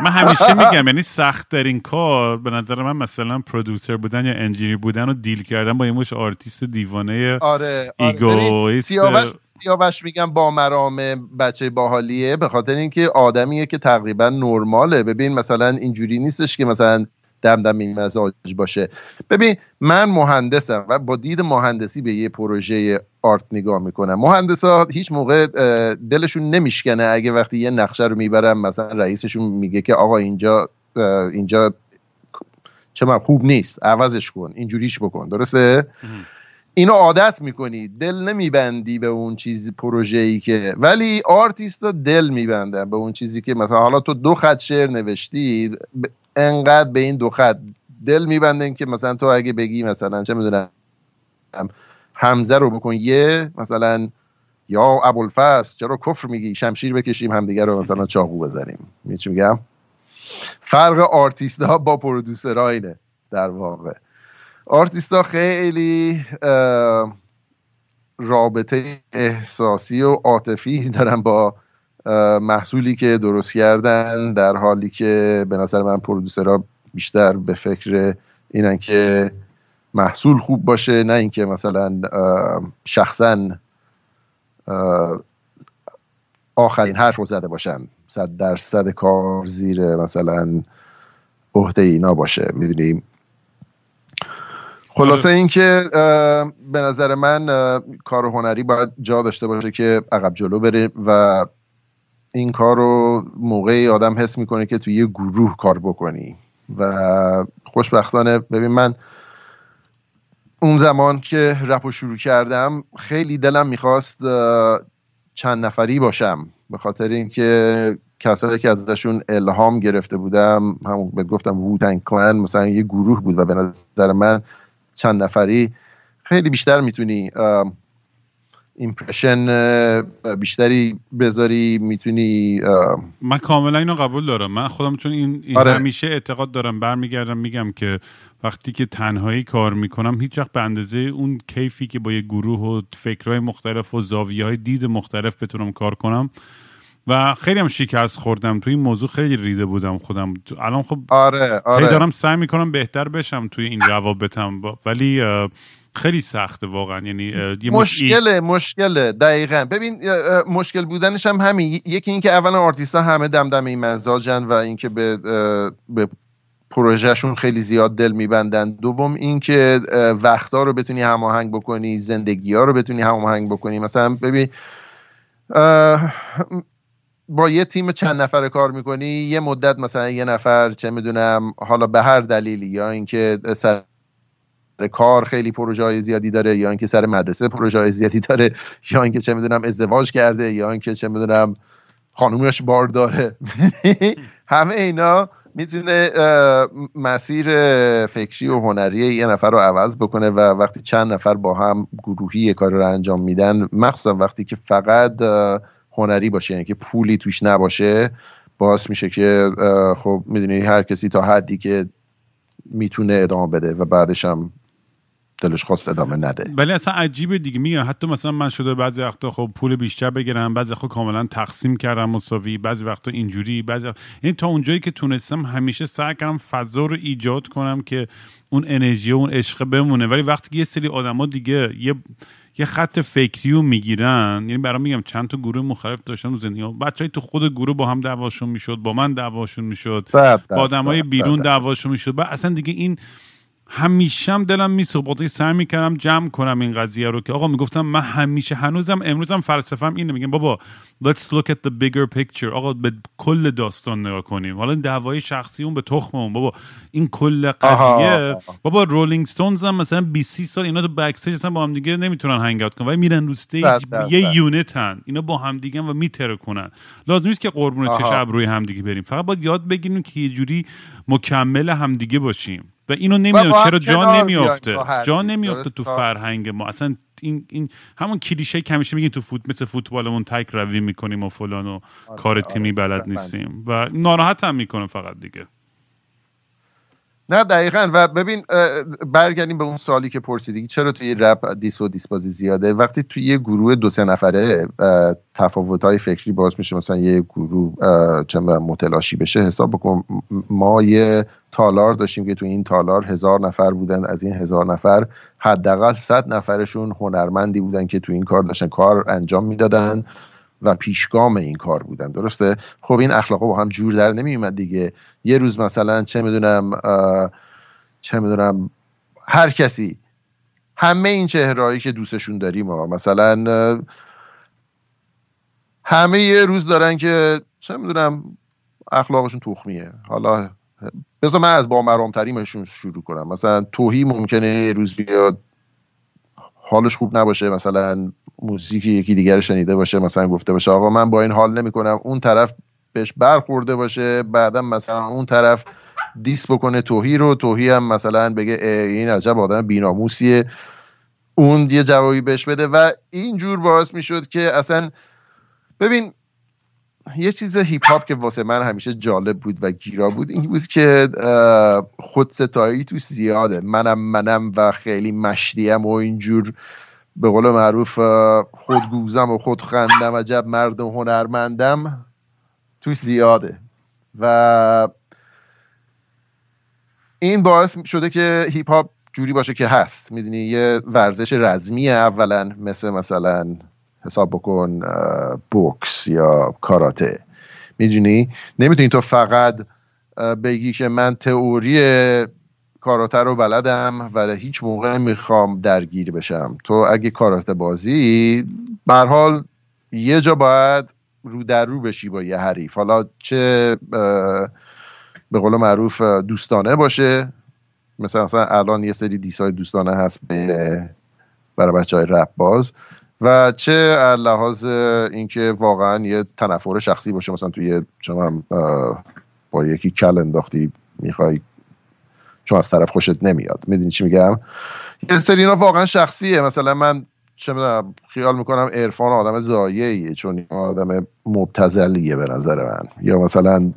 من همیشه [laughs] میگم یعنی سخت ترین کار به نظر من مثلا producer بودن یا engineer بودن و deal کردن با این مشت آرتیست دیوانه آره, آره. سیاوش میگم با مرام بچه باحالیه به خاطر اینکه آدمیه که تقریبا نرماله. ببین مثلا اینجوری نیستش که مثلا دمدمی مزاج باشه. ببین من مهندسم و با دید مهندسی به یه پروژه art نگاه می‌کنم. ها هیچ موقع دلشون نمیشکنه اگه وقتی یه نقشه رو می‌برم مثلا رئیسشون میگه که آقا اینجا اینجا چه خوب نیست. عوضش کن. اینجوریش بکن. درسته؟ اینو عادت می‌کنی. دل نمیبندی به اون چیزی پروژه ای که. ولی آرتیستا دل میبندن به اون چیزی که مثلا حالا تو دو خط شعر نوشتی انقدر به این دو خط دل میبندن که مثلا تو اگه بگی مثلا چه می‌دونم همزه رو بکن یه مثلا یا ابوالفضل چرا کفر میگی؟ شمشیر بکشیم همدیگه رو مثلا چاقو بزنیم. چی میگم؟ فرق آرتیست ها با producer ها اینه در واقع. آرتیستا خیلی رابطه احساسی و عاطفی دارن با محصولی که درست کردن در حالی که به نظر من producer ها بیشتر به فکر اینن که محصول خوب باشه نه اینکه مثلا شخصا آخرین حرف رو زده باشن. صد درصد کار زیر مثلا عهده اینا باشه. می‌دونیم خلاصه آره. اینکه به نظر من کار هنری باید جا داشته باشه که عقب جلو بره و این کار رو موقعی آدم حس می‌کنه که توی یه گروه کار بکنی و خوشبختانه ببین من اون زمان که رپ شروع کردم خیلی دلم می‌خواست چند نفری باشم به خاطر اینکه کسایی که ازشون الهام گرفته بودم همون گفتم ووتنگ کلن مثلا یه گروه بود و به نظر من چند نفری خیلی بیشتر می‌تونی ایمپرشن بیشتری بذاری می‌تونی من کاملا اینو قبول دارم من خودم چون این, این آره. همیشه اعتقاد دارم برمیگردم میگم که وقتی که تنهایی کار می‌کنم هیچ وقت به اندازه اون کیفی که با یه گروه و فکرهای مختلف و زاویه های دید مختلف بتونم کار کنم و خیلی هم شکست خوردم. توی این موضوع خیلی ریده بودم خودم. الان خب آره آره. دارم سعی می‌کنم بهتر بشم توی این روابطم. ولی خیلی سخته واقعا. یعنی مشکل مشکل دقیقا. ببین مشکل بودنش هم همین. یکی اینکه اولا آرتیست ها همه دمدمی مزاجن و اینکه به به پروژهشون خیلی زیاد دل میبندن. دوم اینکه وقتا رو بتونی هماهنگ بکنی زندگی ها رو بتونی هماهنگ بکنی. مثلا ببین با یه تیم چند نفر کار می‌کنی؟ یه مدت مثلا یه نفر چه می‌دونم حالا به هر دلیلی یا اینکه سر کار خیلی پروژه زیادی داره یا اینکه سر مدرسه پروژه زیادی داره یا اینکه چه می‌دونم ازدواج کرده یا اینکه چه می‌دونم خانومش بار داره. [laughs] همه اینا می‌تونه مسیر فکری و هنری یه نفر رو عوض بکنه و وقتی چند نفر با هم گروهی کار رو انجام میدن مخصوصا وقتی که فقط هنری باشه یعنی که پولی توش نباشه باعث میشه که خب می‌دونی هر کسی تا حدی که می‌تونه ادامه بده و بعدش هم دلش خواست ادامه نده. ولی اصلا عجیبه دیگه میگم حتی مثلا من شده بعضی وقتا خب پول بیشتر بگیرم بعضی وقتا کاملا تقسیم کردم مساوی بعضی وقتا اینجوری بعضی وقتا... یعنی تا اونجایی که تونستم همیشه سعی کردم فضا رو ایجاد کنم که اون انرژی و اون عشق بمونه. ولی وقتی یه سری آدما دیگه یه یه خط فکری رو می‌گیرن. یعنی برام میگم چند تا گروه مختلف داشتن و زندگی بچهای تو خود گروه با هم دعواشون می‌شد با من دعواشون می‌شد. با آدمای بیرون دعواشون می‌شد. بعد اصلا دیگه این همیشه هم دلم میسوخت سعی می‌کردم جمع کنم این قضیه رو که آقا می‌گفتم من همیشه هنوزم امروزم فلسفم اینه. میگم بابا let's look at the bigger picture. آقا به کل داستان نگاه کنیم. حالا دعوای شخصی اون به تخممون. بابا این کل قضیه بابا Rolling Stones هم مثلا 20 سال اینا تو back اصلا با هم دیگه نمی‌تونن hang out کنن. ولی میرن رو stage یه unit هن. اینا با هم دیگه و می‌ترکونن. لازم نیست که قربون چش روی هم دیگه بریم. فقط باید یاد بگیریم که یه جوری مکمل همدیگه باشیم. و اینو نمی‌دونم چرا جا نمیافته. جا نمیافته تو فرهنگ ما. اصلا این, این همون کلیشه کمیشه میگین تو فوت مثل فوتبالمون تک روی می‌کنیم و فلان و آره، کار تیمی آره، بلد نیستیم. و ناراحت هم می‌کنه فقط دیگه. نه دقیقا. و ببین برگردیم به اون سالی که پرسیدی چرا توی رپ دیس و دیسبازی زیاده؟ وقتی توی یه گروه دو سه نفره تفاوت های فکری باز میشه مثلا یه گروه چه متلاشی بشه حساب بکن ما یه تالار داشتیم که توی این تالار هزار نفر بودن از این هزار نفر حداقل صد نفرشون هنرمندی بودن که توی این کار داشتن کار انجام می‌دادن. و پیشگام این کار بودن. درسته؟ خب این اخلاقا با هم جور در نمیومد دیگه. یه روز مثلا چه می‌دونم چه می‌دونم هر کسی همه این چهرهایی که دوستشون داریم ما مثلا همه یه روز دارن که چه می‌دونم اخلاقشون تخمیه. حالا بذار من از با مرامتریمشون شروع کنم. مثلا توهی ممکنه یه روز بیاد. حالش خوب نباشه مثلا موزیک یکی دیگر شنیده باشه مثلا گفته باشه آقا من با این حال نمی‌کنم اون طرف بهش برخورده باشه بعدا مثلا اون طرف دیس بکنه توهی رو توهی هم مثلا بگه این عجب آدم بیناموسیه. اون یه جوابی بهش بده و اینجور باعث می‌شد که اصلا ببین یه چیز هیپ هاپ که واسه من همیشه جالب بود و گیرا بود این بود که خودستایی توش زیاده. منم منم و خیلی مشدیم و اینجور به قول معروف خودگوزم و خودخندم عجب مرد و هنرمندم توش زیاده. و این باعث شده که هیپ هاپ جوری باشه که هست. می‌دونی؟ یه ورزش رزمی اولا مثل مثلا حساب بکن بوکس یا کاراته. می‌دونی؟ نمی‌تونی تو فقط بگی که من تئوری کاراته رو بلدم و هیچ موقع می‌خوام درگیر بشم. تو اگه کاراته بازی حال یه جا باید رو در رو بشی با یه حریف. حالا چه به قول معروف دوستانه باشه. مثلا مثلا الان یه سری دیسای دوستانه هست بین برای بچه های رپ باز. و چه لحاظ اینکه واقعا یه تنفر شخصی باشه مثلا توی شما با یکی کل انداختی می‌خوای چون از طرف خوشت نمیاد. می‌دونی چی میگم؟ یه سری اینا واقعا شخصیه. مثلا من چه خیال می‌کنم عرفان آدم زاییه چون آدم مبتزلیه به نظر من. یا مثلا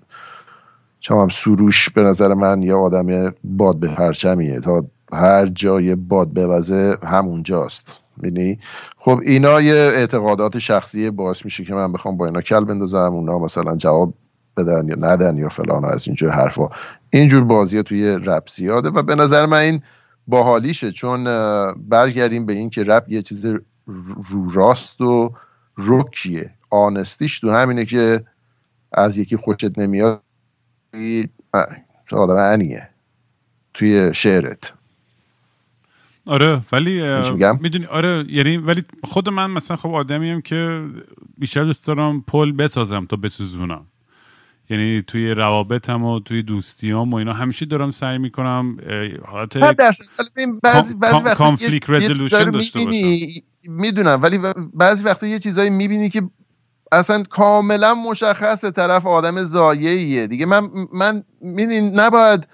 چون سروش به نظر من یا آدم باد به پرچمیه. تا هر جای باد بوزه همونجاست. می‌دونی خب اینا یه اعتقادات شخصی باعث میشه که من بخوام با اینا کل بندازم اونا مثلا جواب بدن یا ندن یا فلان از اینجور حرفا. اینجور بازی توی رپ زیاده و به نظر من این باحالیشه چون برگردیم به این که رپ یه چیز رو راست و رکیه. آنستیش تو همینه که از یکی خوشت نمیاد آدم انیه. توی شعرت. آره ولی می‌دونی آره یعنی ولی خود من مثلا خب آدمیم که بیشتر دوست دارم پل بسازم تا بسوزونم. یعنی توی روابطم و توی دوستیام و اینا همیشه دارم سعی می‌کنم حالت بعضی بعضی کانفلیکت رزولوشن داشته باشم. می‌دونم ولی بعضی وقتا یه چیزایی می‌بینی که اصلا کاملا مشخص طرف آدم زاییه دیگه من من نباید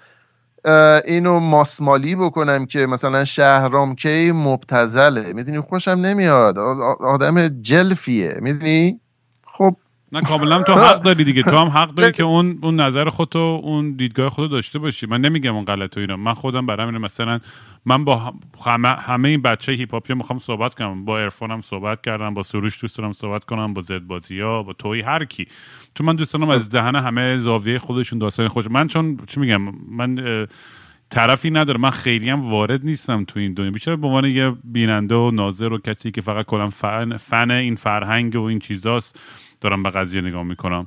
اینو ماسمالی بکنم که مثلا شهرام کی مبتزله. می‌دونی خوشم نمیاد. آدم جلفیه. می‌دونی؟ خب نه کاملا تو حق داری دیگه. تو هم حق داری که اون اون نظر خودتو اون دیدگاه خودتو داشته باشی. من نمیگم اون غلط و اینا. من خودم برام اینه مثلا من با همه, همه این بچه هیپ هاپی می‌خوام صحبت کنم. با ارفانم صحبت کردم با سروش دوست دارم صحبت کنم با زد بازی ها با توی هر کی. تو من دوست دارم از دهن همه زاویه خودشون داستان خوش من چون چی میگم؟ من طرفی نداره من خیلی هم وارد نیستم تو این دنیا. بیشتر به عنوان یه بیننده و ناظر و کسی که فقط کلا فن, فن این فرهنگ و این چیزاست. دارم به قضیه نگاه می‌کنم.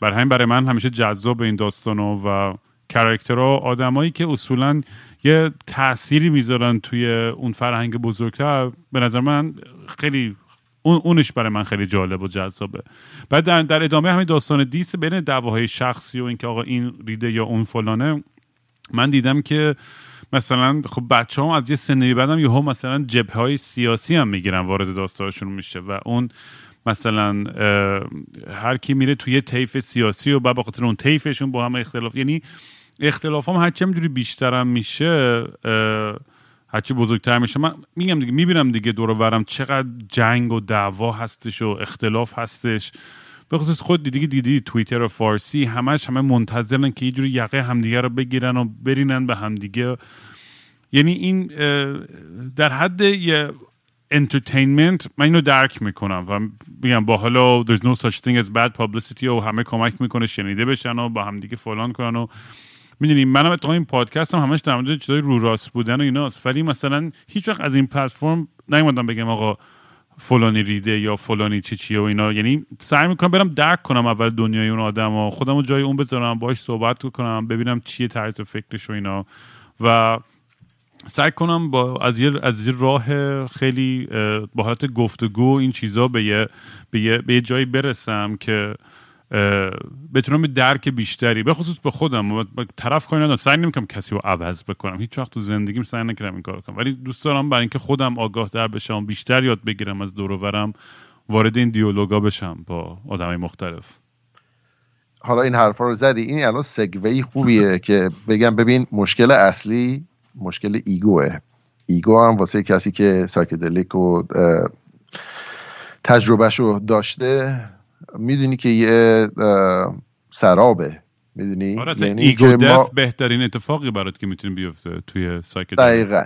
برای همین برای من همیشه جذاب این داستان و کرکتر و آدمایی که اصولا یه تأثیری می‌ذارن توی اون فرهنگ بزرگتر به نظر من خیلی اون اونش برای من خیلی جالب و جذابه. بعد در, در ادامه همین داستان دیس بین دعواهای شخصی و اینکه آقا این ریده یا اون فلانه من دیدم که مثلا خب بچه هم از یه سنه بعدم یهو مثلا جبه های سیاسی هم می‌گیرن وارد داستانشون میشه و اون مثلا هر کی میره توی طیف سیاسی و بعد بخاطر اون طیفشون با هم اختلاف یعنی اختلاف هم هرچی همجوری بیشترم میشه هرچی بزرگتر میشه. من میگم دیگه می‌بینم دیگه دور ورم چقدر جنگ و دعوا هستش و اختلاف هستش. به خصوص خود دیدی دیدی توییتر و فارسی همش همه منتظرن که یه جوری یقه همدیگه رو بگیرن و برینن به همدیگه. یعنی این در حد یه entertainment من اینو درک می‌کنم و میگم با حالا there's no such thing as bad publicity و همه کمک می‌کنه شنیده بشن و با همدیگه فلان کنن و می‌دونی منم اتفاقا این پادکست هم همش در مورد چیزای رو راست بودن و ایناست. ولی مثلا هیچ وقت از این پلتفرم نیومدم بگم آقا فلانی ریده یا فلانی چی چیه و اینا. یعنی سعی می‌کنم برم درک کنم اول دنیای اون آدم و خودم رو جای اون بذارم باهاش صحبت کنم ببینم چیه طرز فکرش و اینا. و سعی کنم با از یه از یه راه خیلی با حالت گفتگو این چیزا به یه به یه, به یه جایی برسم که بتونم به درک بیشتری به خصوص به خودم. طرف کاری ندارم. سعی نمی‌کنم کسی رو عوض بکنم. هیچ وقت تو زندگیم سعی نکردم این کار کنم. ولی دوست دارم برای اینکه خودم آگاه در بشم بیشتر یاد بگیرم از دور وارد این دیالوگا بشم با آدمای مختلف. حالا این حرفا رو زدی. این الان سگوی خوبیه که بگم ببین مشکل اصلی مشکل ego ه. ego هم واسه کسی که psychedelic و تجربهش رو داشته می‌دونی که یه سرابه. می‌دونی؟ آره یعنی ego death بهترین اتفاقی برات که می‌تونی بیفته توی psychedelic. دقیقا.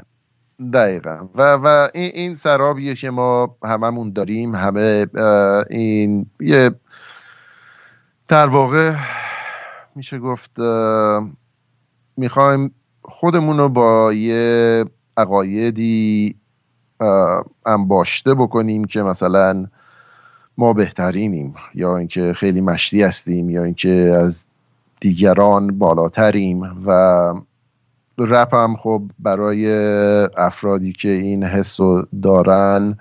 دقیقا. و, و این, این سرابیه که ما هممون داریم همه این یه در واقع میشه گفت می‌خوایم خودمون رو با یه عقایدی انباشته بکنیم که مثلا ما بهترینیم یا اینکه خیلی مشتی هستیم یا اینکه از دیگران بالاتریم و رپ هم خب برای افرادی که این حس رو دارن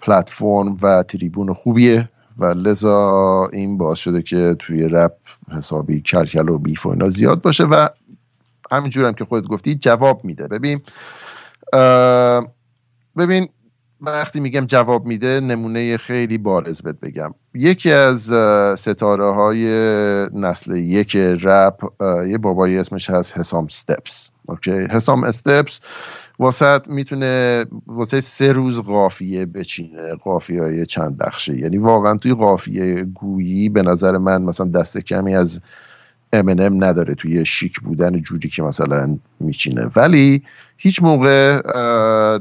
پلتفرم و تریبون خوبیه و لذا این باعث شده که توی رپ حسابی کلکل و beef و اینا زیاد باشه و همینجور هم که خودت گفتی جواب میده. ببین ببین وقتی میگم جواب میده نمونه خیلی بارز بهت بگم. یکی از ستاره های نسل یک رپ یه بابایی اسمش هست حسام استپس okay؟ حسام استپس واسه می‌تونه واسه سه روز قافیه بچینه قافیه های چند بخشه یعنی واقعا توی قافیه گویی به نظر من مثلا دست کمی از M&M نداره توی شیک بودن جوری که مثلا میچینه. ولی هیچ موقع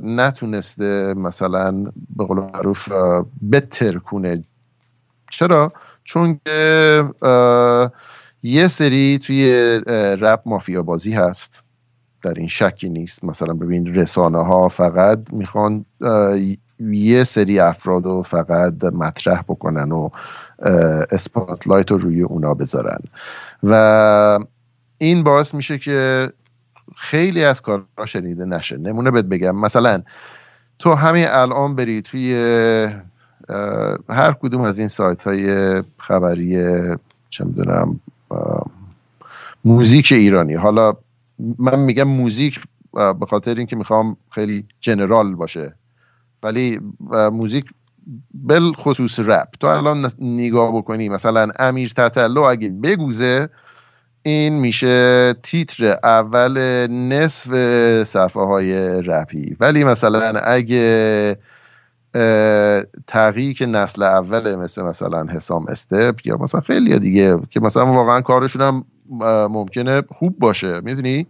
نتونسته مثلا به قول معروف بتر کنه چرا؟ چون که یه سری توی رپ مافیا بازی هست. در این شکی نیست. مثلا ببین رسانه ها فقط می‌خوان یه سری افراد رو فقط مطرح بکنن و اسپاتلایت رو روی اونا بذارن. و این باعث میشه که خیلی از کارها شنیده نشه. نمونه بهت بگم. مثلا تو همین الان بری توی هر کدوم از این سایت های خبری چه می‌دونم موزیک ایرانی. حالا من میگم موزیک به خاطر اینکه می‌خوام خیلی جنرال باشه. ولی موزیک بل خصوص رپ. تو الان نگاه بکنی مثلا امیر تتلو اگه بگوزه این میشه تیتر اول نصف صفحه های رپی. ولی مثلا اگه که نسل اوله مثل مثلا حسام استپ یا مثلا خیلی دیگه که مثلا واقعا کارشون هم ممکنه خوب باشه. می‌دونی؟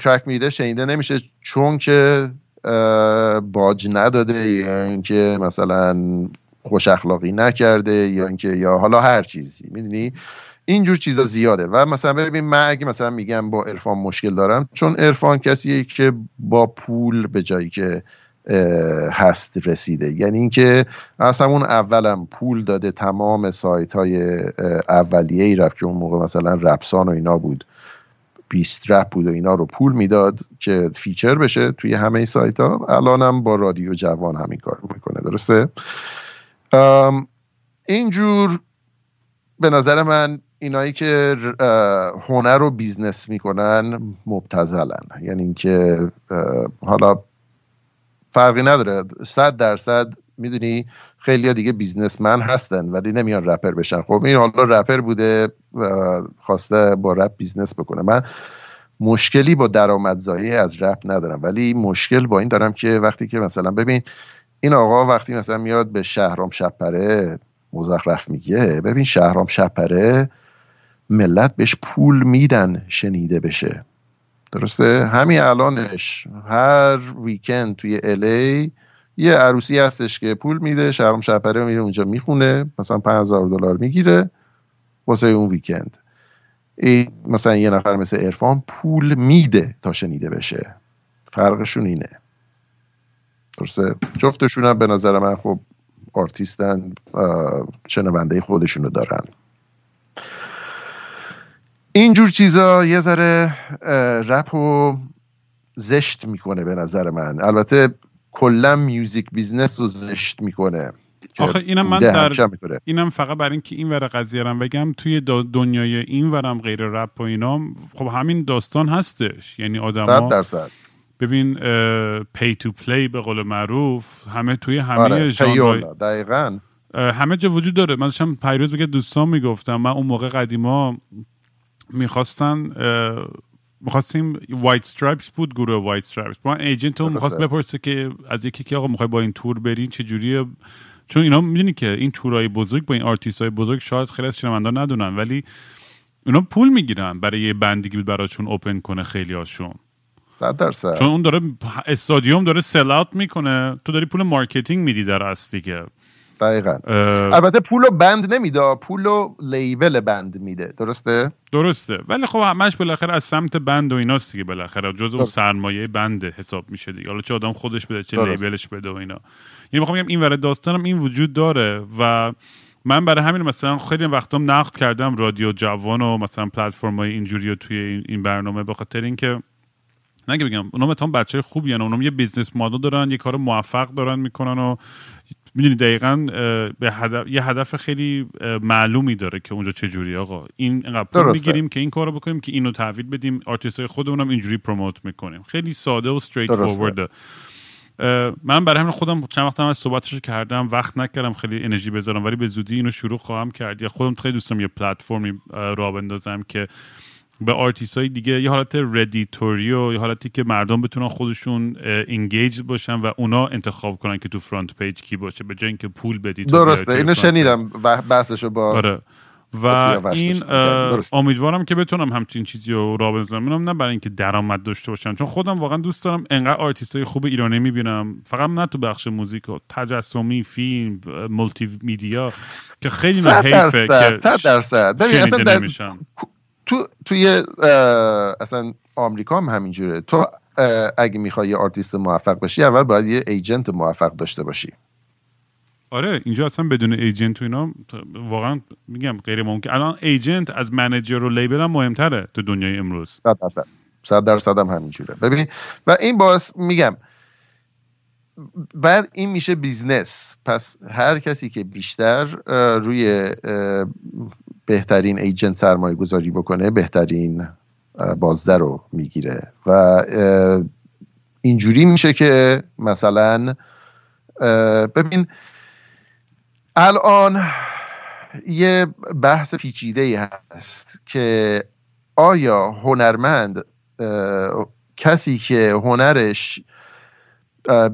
ترک میده شنیده نمیشه چون که باج نداده یا اینکه مثلا خوش اخلاقی نکرده یا اینکه یا حالا هر چیزی می‌دونی؟ اینجور چیزا زیاده. و مثلا ببین من اگه مثلا میگم با عرفان مشکل دارم چون عرفان کسیه که با پول به جایی که هست رسیده. یعنی اینکه از همون اولم پول داده تمام سایت های اولیه ای رفت که اون موقع مثلا رپسان و اینا بود. بیست رپ بود و اینا رو پول می‌داد که feature بشه توی همه سایت ها الانم با رادیو جوان همین کار می‌کنه درسته؟ اینجور به نظر من اینایی که هنر رو business می‌کنن مبتزلن یعنی اینکه حالا فرقی نداره. صد درصد می‌دونی خیلی دیگه businessman هستن ولی نمیان رپر بشن. خب این حالا رپر بوده خواسته با رپ business بکنه. من مشکلی با درآمدزایی از رپ ندارم ولی مشکل با این دارم که وقتی که مثلا ببین این آقا وقتی مثلا میاد به شهرام شب‌پره مزخرف میگه ببین شهرام شپره ملت بهش پول میدن شنیده بشه. درسته؟ همین الانش هر ویکند توی الی یه عروسی هستش که پول میده شهرام شپره میره اونجا می‌خونه مثلا 5000 دلار می‌گیره واسه اون ویکند این مثلا یه نفر مثل ارفان پول میده تا شنیده بشه. فرقشون اینه. درسته؟ جفتشون هم به نظر من خب آرتیستن شنونده خودشونو دارن. اینجور چیزا یه ذره رپ و زشت می‌کنه به نظر من. البته کلا music business رو زشت می‌کنه. آخه اینم من در اینم فقط برای اینکه این ور قضیه رو بگم توی دنیای این ورم غیر رپ و اینا خب همین داستان هستش. یعنی آدما درصد. ببین پی تو پلی به قول معروف همه توی همه آره، دقیقا. همه جا وجود داره. من داشتم پیروز بگه دوستان می‌گفتم من اون موقع قدیما می‌خواستن می‌خواستیم وایت استرایپس بود گروه وایت استرایپس ما ایجنت اون می‌خواست بپرسه که از یکی که آقا می‌خوای با این تور برین چه جوریه چون اینا می‌دونی که این تورای بزرگ با این آرتیست های بزرگ شاید خیلی از شنوندان ندونن ولی اونا پول می‌گیرن برای یه band ی که براشون open کنه خیلی هاشون چون اون داره استادیوم داره sold out می‌کنه. تو داری پول marketing میدی در اصلی که دقیقا. البته پولو band نمیده پولو label band میده. درسته؟ درسته. ولی خب همش بالاخره از سمت band و ایناست دیگه بالاخره. جز اون سرمایه band حساب میشه دیگه. حالا چه آدم خودش بده چه label ش بده و اینا. یعنی می‌خوام بگم این ور داستانم این وجود داره و من برای همین مثلا خیلی وقتام نقد کردم رادیو جوان و مثلا پلتفرم های اینجوری و توی این برنامه به خاطر اینکه نگه بگم اونا مثلا بچه خوبی هن. اونا یه business model دارن یه کار موفق دارن می‌کنن و می‌دونی دقیقا به هدف، یه هدف خیلی معلومی داره که اونجا چه جوری آقا. این اینقدر پول می‌گیریم که این کارو بکنیم که اینو تحویل بدیم آرتیست های خودمونم اینجوری promote می‌کنیم. خیلی ساده و straightforward من برای همین خودم چند وقت هم از صحبتش کردم وقت نکردم خیلی انرژی بذارم ولی به زودی اینو شروع خواهم کرد. یا خودم خیلی دوستم یه پلتفرمی را بندازم که به آرتیست های دیگه یه حالت Reddit طوری و یه حالتی که مردم بتونن خودشون engage باشن و اونا انتخاب کنن که تو front page کی باشه به جای اینکه پول بدی درسته اینو شنیدم بحثشو با آره. و این امیدوارم که بتونم همچین چیزی رو را بزنم نه برای اینکه درآمد داشته باشن چون خودم واقعا دوست دارم انقدر آرتیست های خوب ایرانی می‌بینم فقط نه تو بخش music و تجسمی فیلم multi media که خیلی نه حیفه که درصد. تو توی اصلا آمریکا هم همینجوره. تو اگه می‌خوای یه آرتیست موفق باشی اول باید یه agent موفق داشته باشی. آره اینجا اصلا بدون agent و اینا واقعا میگم غیر ممکن. الان agent از manager و label هم مهمتره تو دنیای امروز. صد درصد. صد درصد هم همینجوره. ببین و این باعث میگم بعد این میشه business. پس هر کسی که بیشتر روی بهترین agent سرمایه گذاری بکنه بهترین بازده رو می‌گیره. و اینجوری میشه که مثلا ببین الان یه بحث پیچیده هست که آیا هنرمند کسی که هنرش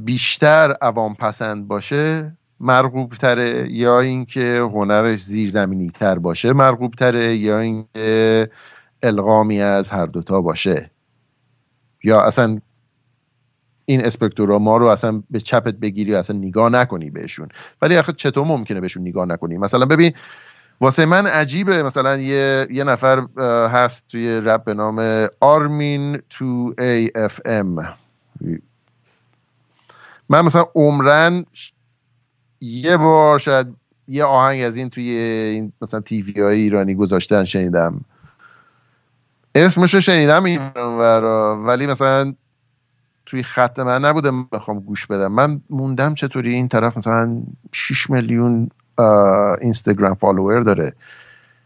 بیشتر عوام پسند باشه مرغوب تره یا اینکه هنرش زیرزمینی تر باشه مرغوب تره یا اینکه القامی از هر دوتا باشه. یا اصلا این اسپکتورا ما رو اصلا به چپت بگیری و اصلا نگاه نکنی بهشون. ولی آخه چطور ممکنه بهشون نگاه نکنی؟ مثلا ببین واسه من عجیبه مثلا یه, یه نفر هست توی رپ به نام آرمین تو ای اف ام. من مثلا عمرن یه بار شاید یه آهنگ از این توی این مثلا تیوی های ایرانی گذاشتن شنیدم. اسمش رو شنیدم این ولی مثلا توی خط من نبوده بخوام گوش بدم. من موندم چطوری این طرف مثلا 6 میلیون اینستاگرام فالوور داره.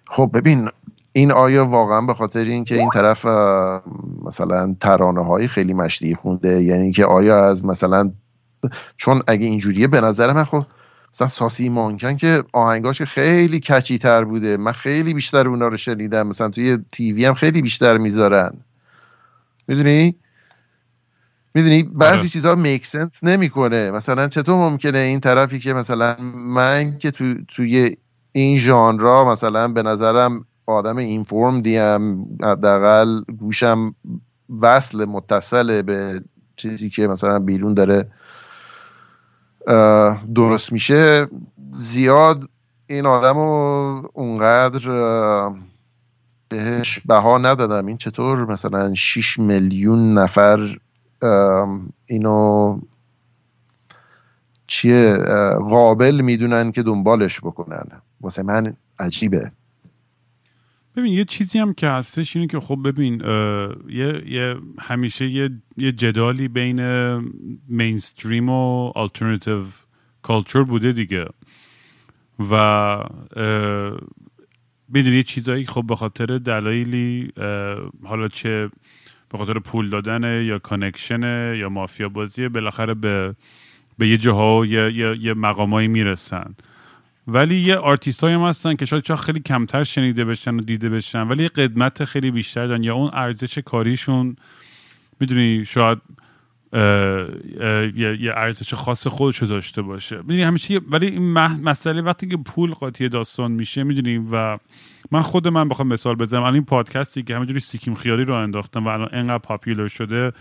خب ببین این آیا واقعا به خاطر اینکه این طرف مثلا ترانه های خیلی مشتی خونده یعنی که آیا از مثلا چون اگه اینجوریه به نظر من خب مثلا ساسی مانکن که آهنگاش خیلی کچی تر بوده. من خیلی بیشتر اونا رو شنیدم. مثلا توی تیوی هم خیلی بیشتر می‌ذارن. می‌دونی؟ می‌دونی؟ بعضی آره. چیزها میک سنس نمی‌کنه. مثلا چطور ممکنه این طرفی که مثلا من که تو توی این ژانرا مثلا به نظرم آدم اینفورم دیم حداقل گوشم وصل متصل به چیزی که مثلا بیرون داره درست میشه زیاد این آدم رو اونقدر بهش بها ندادم. این چطور مثلا 6 میلیون نفر اینو چیه قابل می‌دونن که دنبالش بکنن؟ واسه من عجیبه. ببین یه چیزی هم که هستش اینه که خب ببین یه،, یه همیشه یه،, یه جدالی بین mainstream و alternative culture بوده دیگه. و می‌دونی یه چیزایی خب به خاطر دلایلی حالا چه به خاطر پول دادن یا connection یا مافیا بازی بالاخره به به یه جاها یه, یه،, یه مقامایی می‌رسن. ولی یه آرتیست هم هستن که شاید خیلی کمتر شنیده بشن و دیده بشن ولی قدمت خیلی بیشتر دارن. یا اون ارزش کاریشون می‌دونی شاید یه ارزش خاص خودشو داشته باشه. می‌دونی همیشه ولی این مسئله وقتی که پول قاطی داستان میشه می‌دونی و من خود من بخوام مثال بزنم. الان این پادکستی که همینجوری سیکیم خیالی رو انداختم و الان انقدر popular شده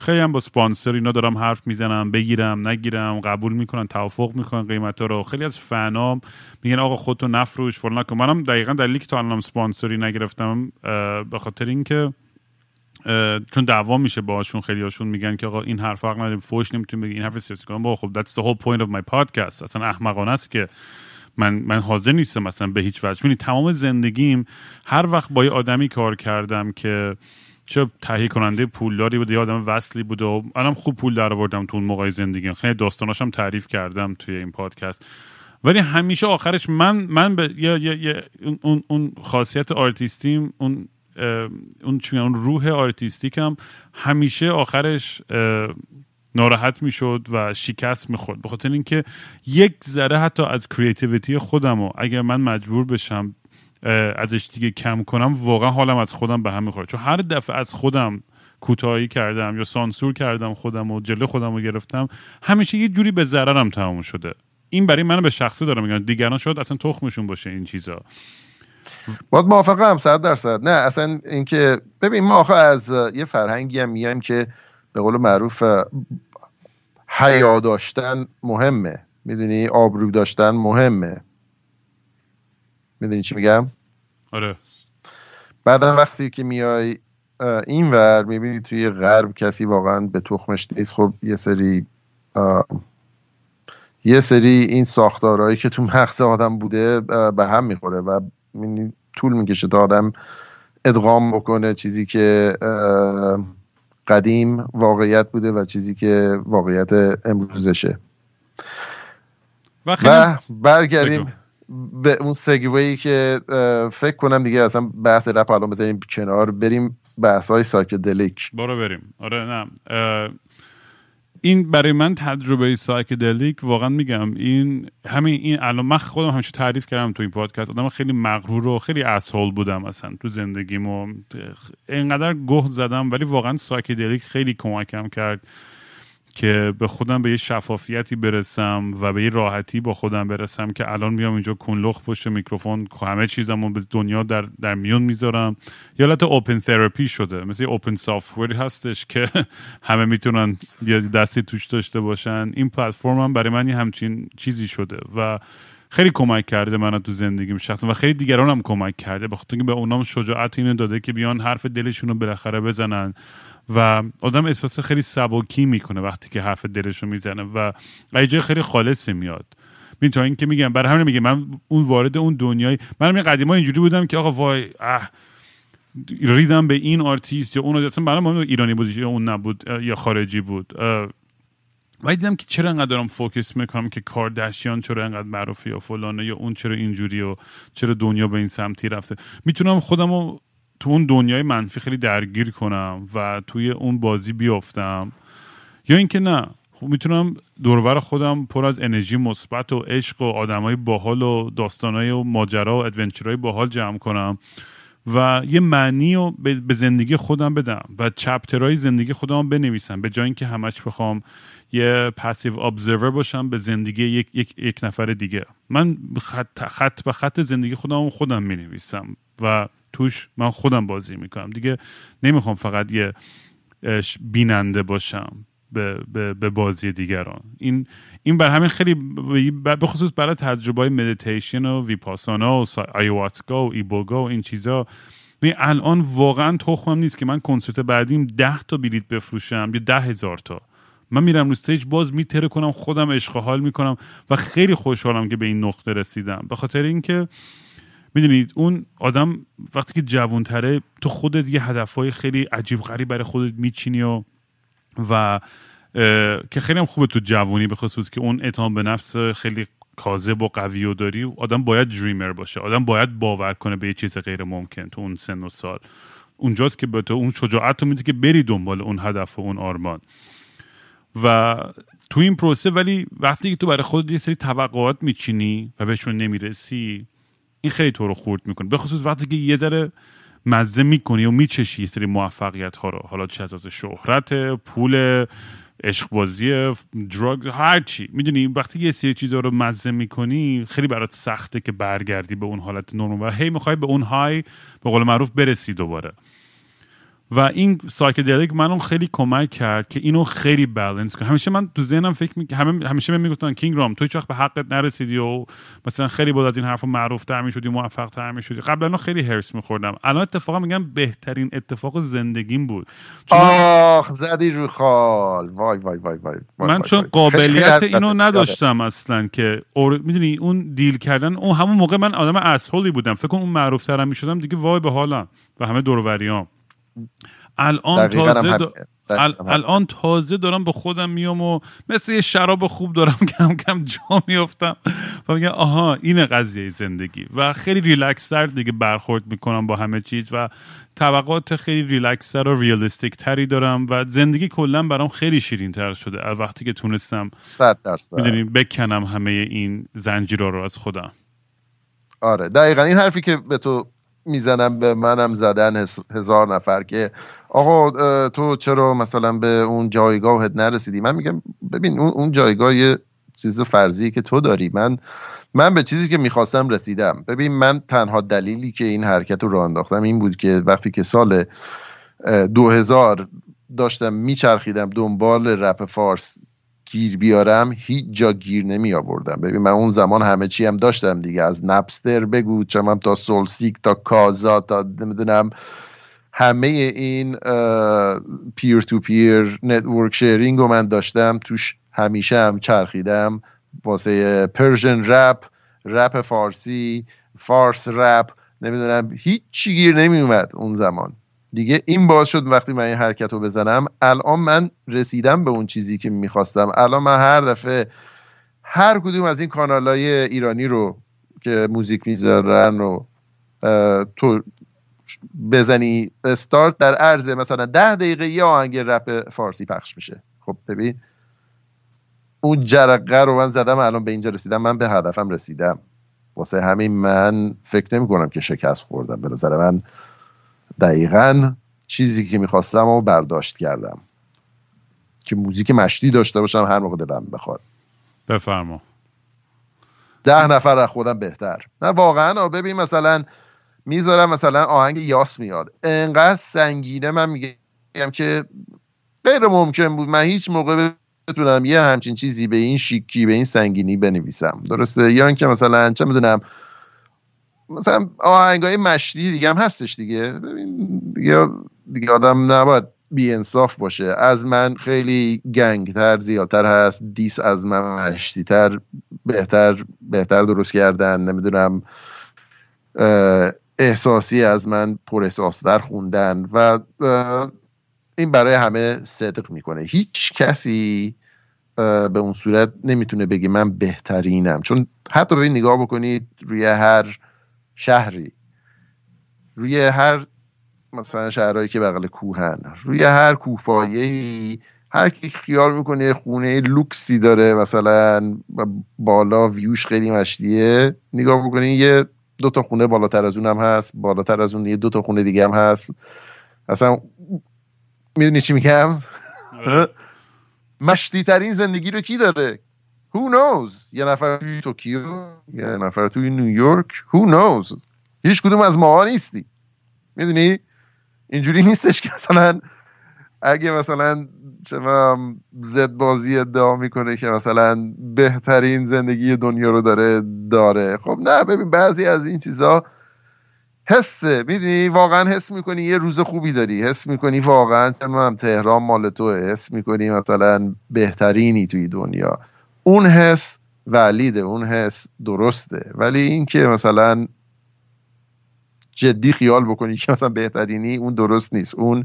خیلی هم با سپانسر اینا دارم حرف می‌زنم بگیرم نگیرم قبول می‌کنن توافق می‌کنن قیمت رو. خیلی از فنام میگن آقا خودتو نفروش فلان کن منم دقیقا دلیلی که تا الان سپانسری نگرفتم به خاطر اینکه چون دعوا میشه باهاشون خیلی هاشون میگن که آقا این حرف حق نداریم فوش نمی‌تونیم بگی این حرف سیاسی کنم با خب that's the whole point of my podcast. اصلا احمقانه است که من من حاضر نیستم مثلا به هیچ وجه. تمام زندگیم هر وقت با یه آدمی کار کردم که چه تهیه کننده پولداری بوده یا آدم وصلی بوده و الان خوب پول در آوردم تو اون موقع زندگی. خیلی داستاناشم تعریف کردم توی این پادکست. ولی همیشه آخرش من من به یا, یا, یا اون, اون خاصیت آرتیستیم اون اون اون روح artistic م همیشه آخرش ناراحت می‌شد و شکست می‌خورد. به خاطر اینکه یک ذره حتی از creativity خودم و اگر من مجبور بشم ازش دیگه کم کنم واقعا حالم از خودم به هم می‌خوره چون هر دفعه از خودم کوتاهی کردم یا سانسور کردم خودم و جلو خودم رو گرفتم همیشه یه جوری به ضررم تموم شده. این برای من به شخصی دارم میگن دیگران شاید اصلا تخمشون باشه این چیزا. باید موافقم صد درصد. نه اصلا اینکه ببین ما آخه از یه فرهنگی هم میگیم که به قول معروف حیا داشتن مهمه. می‌دونی؟ آبرو داشتن مهمه. می‌دونی چی میگم؟ آره. بعدا وقتی که میای این ور می‌بینی توی غرب کسی واقعا به تخمش نیست. خب یه سری یه سری این ساختارهایی که تو مغز آدم بوده به هم می‌خوره و طول می‌کشه تا آدم ادغام بکنه چیزی که قدیم واقعیت بوده و چیزی که واقعیت امروزشه. و برگردیم به اون segue یی که فکر کنم دیگه اصلا بحث رپ الان بذاریم کنار بریم بحث های psychedelic. برو بریم. آره نه. این برای من تجربه psychedelic واقعا میگم این همین این الان من خودم همیشه تعریف کردم تو این پادکست آدم خیلی مغرور و خیلی asshole بودم اصلا تو زندگیمو. اینقدر گه زدم ولی واقعا psychedelic خیلی کمکم کرد. که به خودم به یه شفافیتی برسم و به یه راحتی با خودم برسم که الان میام اینجا کنلخ پشت میکروفون همه چیزم به دنیا در, در میون می‌ذارم. یه حالت اوپن تراپی شده مثل اوپن سافتوری هستش که [laughs] همه می‌تونن یه دستی توش داشته باشن. این پلتفرم هم برای من یه همچین چیزی شده و خیلی کمک کرده من تو زندگیم شخصا و خیلی دیگران هم کمک کرده بخاطر اینکه به اونام شجاعت اینو داده که بیان حرف دلشون رو بالاخره بزنن. و آدم احساس خیلی سبکی می‌کنه وقتی که حرف دلش رو می‌زنه و جای خیلی خالصی میاد. ببین تا اینکه میگم برای همین میگه من اون وارد اون دنیای من قدیما اینجوری بودم که آقا وای اه ریدم به این آرتیست یا اون اصلا برای ایرانی بود یا اون نبود یا خارجی بود. و دیدم که چرا انقدر دارم focus می‌کنم که کاردشیان چرا انقدر معروفی یا فلانه یا اون چرا اینجوری و چرا دنیا به این سمتی رفته. می‌تونم خودم تو اون دنیای منفی خیلی درگیر کنم و توی اون بازی بیافتم. یا اینکه نه خب می‌تونم دورور خودم پر از انرژی مثبت و عشق و آدمای باحال و داستانای و ماجرا و ادونچرهای باحال جمع کنم و یه معنی رو به زندگی خودم بدم و چپترهای زندگی خودم بنویسم. به جای اینکه همش بخوام یه پسیو ابزرور باشم به زندگی یک, یک, یک نفر دیگه. من خط, خط به خط زندگی خودم خودم می نویسم و توش من خودم بازی می‌کنم. دیگه نمی‌خوام فقط یه بیننده باشم به, به, به بازی دیگران. این این بر همین خیلی به خصوص برای تجربه های مدیتیشن و ویپاسانا و آیواتسکا و ایبوگا و این چیزا. الان واقعا تخمم نیست که من کنسرت بعدیم ده تا بلیت بفروشم یا ده هزار تا. من میرم رو استیج باز میتره کنم خودم عشق حال می‌کنم و خیلی خوشحالم که به این نقطه رسیدم. به خاطر اینکه می‌دونید اون آدم وقتی که جوانتره تو خودت یه هدفهای خیلی عجیب غریب برای خودت میچینی و و که خیلی هم خوبه تو جوانی به خصوص که اون اعتماد به نفس خیلی کاذب و قوی و داری. آدم باید دریمر باشه. آدم باید باور کنه به یه چیز غیر ممکن تو اون سن و سال. اونجاست که به تو اون شجاعت رو میده که بری دنبال اون هدف و اون آرمان. و تو این پروسه ولی وقتی که تو برای خودت یه سری توقعات میچینی و بهشون نمی‌رسی این خیلی تو رو خورد می‌کنه. به خصوص وقتی که یه ذره مزه می‌کنی و میچشی یه سری موفقیت ها رو. حالا چه از شهرت پول عشق بازی دراگ هر چی. می‌دونی وقتی یه سری چیزا رو مزه می‌کنی خیلی برات سخته که برگردی به اون حالت نرمال و هی می‌خوای به اون های به قول معروف برسی دوباره. و این psychedelic منو خیلی کمک کرد که اینو خیلی بالانس کنم. همیشه من تو ذهنم فکر می... همه همیشه من می‌گفتن کینگ رام تو هیچ وقت به حقت نرسیدی و مثلا خیلی بود از این حرفا معروف تر می‌شدی موفق تر می‌شدی. قبلا خیلی حرص میخوردم. الان اتفاقا میگم بهترین اتفاق زندگیم بود. آخ زدی رو خال. وای وای وای وای, من چون قابلیت اینو نداشتم اصلا که اور... می‌دونی اون deal کردن اون همون موقع من آدم asshole ی بودم. فکر کنم اون معروف ترم می‌شدم دیگه وای به حالم. و همه دوروریام الان تازه الان تازه دارم به خودم میام و مثل یه شراب خوب دارم [laughs] کم کم جا میفتم و میگم آها این قضیه زندگی. و خیلی ریلکسر دیگه برخورد می‌کنم با همه چیز و طبقات خیلی ریلکسر و ریالیستیک تری دارم و زندگی کلا برام خیلی شیرین تر شده از وقتی که تونستم صد درصد. بکنم همه این زنجیرها رو از خودم. آره دقیقا این حرفی که به تو می‌زنم به منم زدن هزار نفر که آقا تو چرا مثلا به اون جایگاهت نرسیدی؟ من میگم ببین اون جایگاه یه چیز فرضی که تو داری. من من به چیزی که می‌خواستم رسیدم. ببین من تنها دلیلی که این حرکت رو راه انداختم این بود که وقتی که سال 2000 داشتم میچرخیدم دنبال رپ فارس گیر بیارم هیچ جا گیر نمی آوردم. ببین من اون زمان همه چی هم داشتم دیگه. از نپستر بگو چمم تا سولسیک تا کازا تا نمی‌دونم. همه این پیر تو پیر نتورک شیرینگ رو من داشتم. توش همیشه هم چرخیدم. واسه پرژن رپ رپ فارسی فارس رپ نمی‌دونم. هیچ گیر نمی اومد اون زمان. دیگه این باز شد وقتی من این حرکت رو بزنم. الان من رسیدم به اون چیزی که می‌خواستم. الان من هر دفعه هر کدوم از این کانال های ایرانی رو که موزیک می‌ذارن و تو بزنی استارت در عرض مثلا ده دقیقه یه آهنگ رپ فارسی پخش میشه. خب ببین اون جرقه رو من زدم الان به اینجا رسیدم. من به هدفم رسیدم. واسه همین من فکر نمی کنم که شکست خوردم. به نظر من دقیقا چیزی که می‌خواستم و برداشت کردم. که موزیک مشتی داشته باشم هر موقع دلم بخواد. بفرما. ده نفر از خودم بهتر. نه واقعا ببین مثلا می‌ذارم مثلا آهنگ یاس میاد. انقدر سنگینه من میگم که غیر ممکن بود. من هیچ موقع بتونم یه همچین چیزی به این شیکی به این سنگینی بنویسم. درسته؟ یا اینکه مثلا چه می‌دونم مثلا آهنگای مشتی دیگه هم هستش دیگه. ببین دیگه, دیگه آدم نباید بی انصاف باشه. از من خیلی گنگتر زیادتر هست. دیس از من مشتیتر بهتر بهتر درست کردن. نمی‌دونم احساسی از من پر احساستر خوندن و این برای همه صدق می‌کنه. هیچ کسی به اون صورت نمی‌تونه بگه من بهترینم. چون حتی به نگاه بکنید روی هر شهری. روی هر مثلا شهرهایی که بغل کوهن روی هر کوهپایه هر کی خیال می‌کنه خونه لوکسی داره مثلا بالا ویوش خیلی مشتیه نگاه بکنین یه دو تا خونه بالاتر از اون هم هست بالاتر از اون یه دو تا خونه دیگه هم هست. اصلا می‌دونی چی میگم؟ [laughs] مشتی ترین زندگی رو کی داره؟ Who knows? یه نفر توی توکیو یه نفر توی نیویورک Who knows? هیچ کدوم از ماها نیستی. می‌دونی؟ اینجوری نیستش که مثلا اگه مثلا چه زد بازی ادعا می‌کنه که مثلا بهترین زندگی دنیا رو داره داره. خب نه ببین بعضی از این چیزا حسه. می‌دونی؟ واقعا حس می‌کنی یه روز خوبی داری. حس می‌کنی واقعا هم تهران مال توه. حس می‌کنی مثلا بهترینی توی دنیا. اون حس ولیده اون حس درسته. ولی اینکه مثلا جدی خیال بکنی که مثلا بهترینی اون درست نیست. اون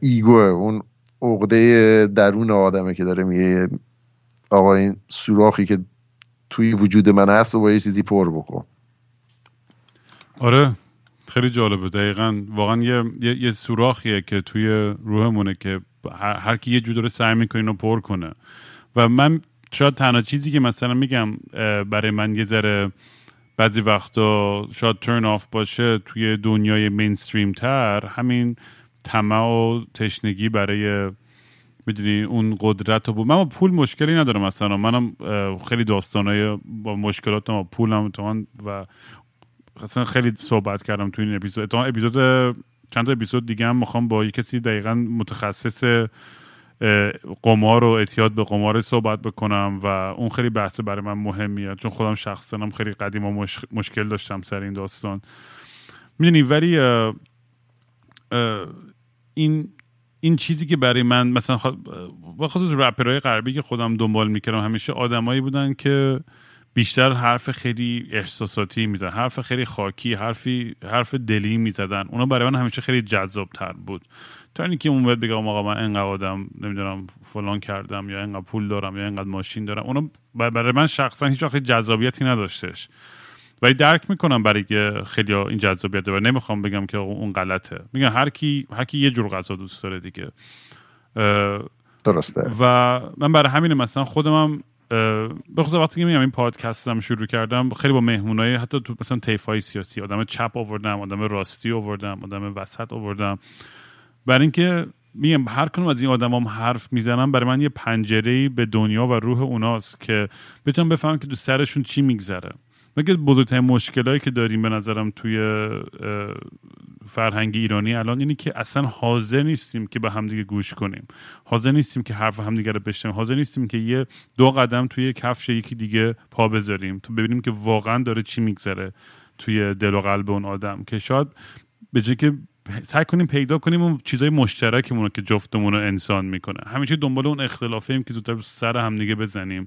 ایگوه اون عقده درون آدمه که داره میگه آقا این سوراخی که توی وجود من هست و با یه چیزی پر بکن. آره خیلی جالبه. دقیقا واقعا یه, یه،, یه سوراخیه که توی روحمونه که هر, کی یه جور سعی می‌کنه و پر کنه. و من شاید تنها چیزی که مثلا میگم برای من یه ذره بعضی وقتا شاید ترن آف باشه توی دنیای مینستریم تر همین طمع و تشنگی برای می‌دونی اون قدرت بود من با پول مشکلی ندارم مثلا منم خیلی داستانای با مشکلات ما پولم و اصلا خیلی صحبت کردم تو این اپیزود. اپیزود چند تا اپیزود دیگه هم می‌خوام با یه کسی دقیقا متخصص قمار و اعتیاد به قمار صحبت بکنم و اون خیلی بحث برای من مهمیه. چون خودم شخصا خیلی قدیم و مشکل داشتم سر این داستان. می‌دونی ولی این این چیزی که برای من مثلا با خصوص رپرهای غربی که خودم دنبال می‌کردم همیشه آدمایی بودن که بیشتر حرف خیلی احساساتی می‌زدن حرف خیلی خاکی حرفی حرف دلی می‌زدن. اونا برای من همیشه خیلی جذاب تر بود. تا اینکه اون باید بگم آقا من انقدر آدم نمی‌دونم فلان کردم یا انقدر پول دارم یا انقدر ماشین دارم. اونا برای من شخصا هیچ خیلی جذابیتی نداشتش. ولی درک می‌کنم برای خیلی این جذابیت داره نمی‌خوام بگم که اون غلطه. میگم هر کی هر کی یه جور غذا دوست داره دیگه. درسته. و من برای همین مثلا خودم به خصوص وقتی که میگم این پادکستم شروع کردم خیلی با مهمونای حتی تو مثلا های سیاسی آدم چپ آوردم آدم راستی آوردم آدم وسط آوردم. برای اینکه میگم هر کنم از این آدمام حرف می‌زنم برای من یه پنجره به دنیا و روح اوناست که بتونم بفهمم که تو سرشون چی میگذره. مگه بزرگترین مشکلایی که داریم به نظرم توی فرهنگ ایرانی الان اینه که اصلا حاضر نیستیم که به همدیگه گوش کنیم. حاضر نیستیم که حرف همدیگه رو بشنویم. حاضر نیستیم که یه دو قدم توی کفش یکی دیگه پا بذاریم. تو ببینیم که واقعا داره چی میگذره توی دل و قلب اون آدم. که شاید به که سعی کنیم پیدا کنیم اون چیزای مشترکمون که جفتمون رو انسان می‌کنه. همیشه دنبال اون اختلافه ایم که زودتر سر همدیگه بزنیم.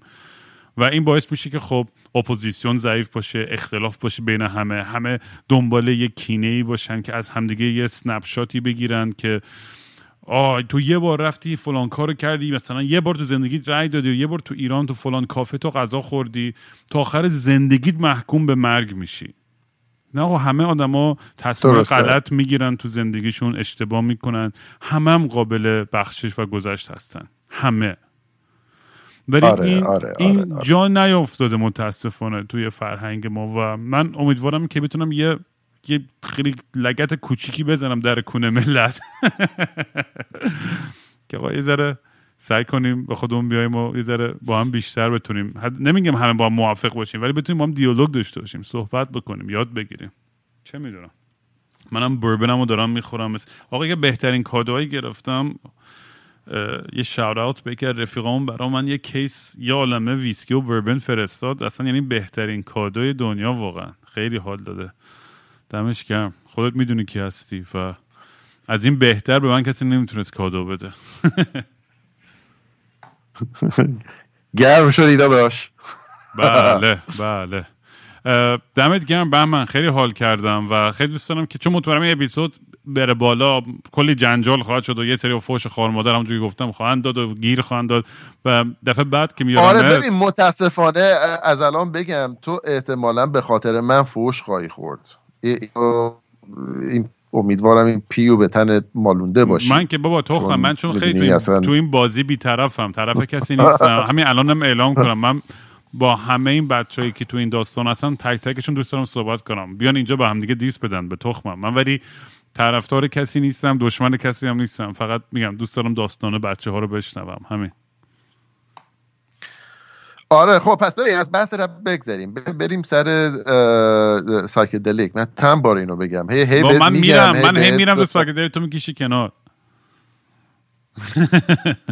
و این باعث میشه که خب اپوزیسیون ضعیف باشه اختلاف باشه بین همه. همه دنبال یه کینه ای باشن که از همدیگه یه snapshot ی بگیرن که آه تو یه بار رفتی فلان کارو کردی مثلا یه بار تو زندگیت رأی دادی و یه بار تو ایران تو فلان کافه تو غذا خوردی. تا آخر زندگیت محکوم به مرگ میشی. نه آقا همه آدما تصمیم غلط می‌گیرن تو زندگیشون اشتباه می‌کنن. همه هم قابل بخشش و گذشت هستن. همه. ولی آره، این, آره، آره، این آره. جا نیافتاده متاسفانه توی فرهنگ ما و من امیدوارم که بتونم یه یه خیلی لگت کوچیکی بزنم در کونه ملت. [laughs] که آقا یه ذره سعی کنیم به خودمون بیایم و یه ذره با هم بیشتر بتونیم. نمیگم همه با هم موافق باشیم ولی بتونیم با هم دیالوگ داشته باشیم صحبت بکنیم یاد بگیریم. چه می‌دونم. منم بربنمو دارم می‌خورم. آقا یه بهترین کادوهایی گرفتم یه شاوت اوت به یکی از رفیقامون برا من یه کیس یه عالمه ویسکی و بربن فرستاد. اصلا یعنی بهترین کادوی دنیا واقعا. خیلی حال داده. دمش گرم. خودت می‌دونی کی هستی و از این بهتر به من کسی نمی‌تونست کادو بده. [laughs] [laughs] گرم شدی داداش. بله بله. دمت گرم بهمن. خیلی حال کردم و خیلی دوست دارم که چون مطمئنم این اپیزود بره بالا کلی جنجال خواهد شد و یه سری فوش خار مادر همونجوری گفتم خواهند داد و گیر خواهند داد و دفعه بعد که میارم آره ببین متاسفانه از الان بگم تو احتمالا به خاطر من فوش خواهی خورد. ای- این امیدوارم این پیو به تنت مالونده باشه. من که بابا چون من چون خیلی تو این, اصلا- تو این بازی بیطرفم طرف کسی نیستم. [laughs] همین الانم اعلام کنم. من با همه این بچه‌ای که تو این داستان هستن تک تکشون دوست دارم صحبت کنم. بیان اینجا به هم دیگه دیس بدن به تخمم. من ولی طرفدار کسی نیستم دشمن کسی هم نیستم. فقط میگم دوست دارم داستان بچه ها رو بشنوم. همین. آره خب پس ببین از بحث رپ بگذریم. بریم سر psychedelic. من چند بار اینو بگم. هی هی من میرم من هی میرم به. psychedelic تو می‌کشی کنار.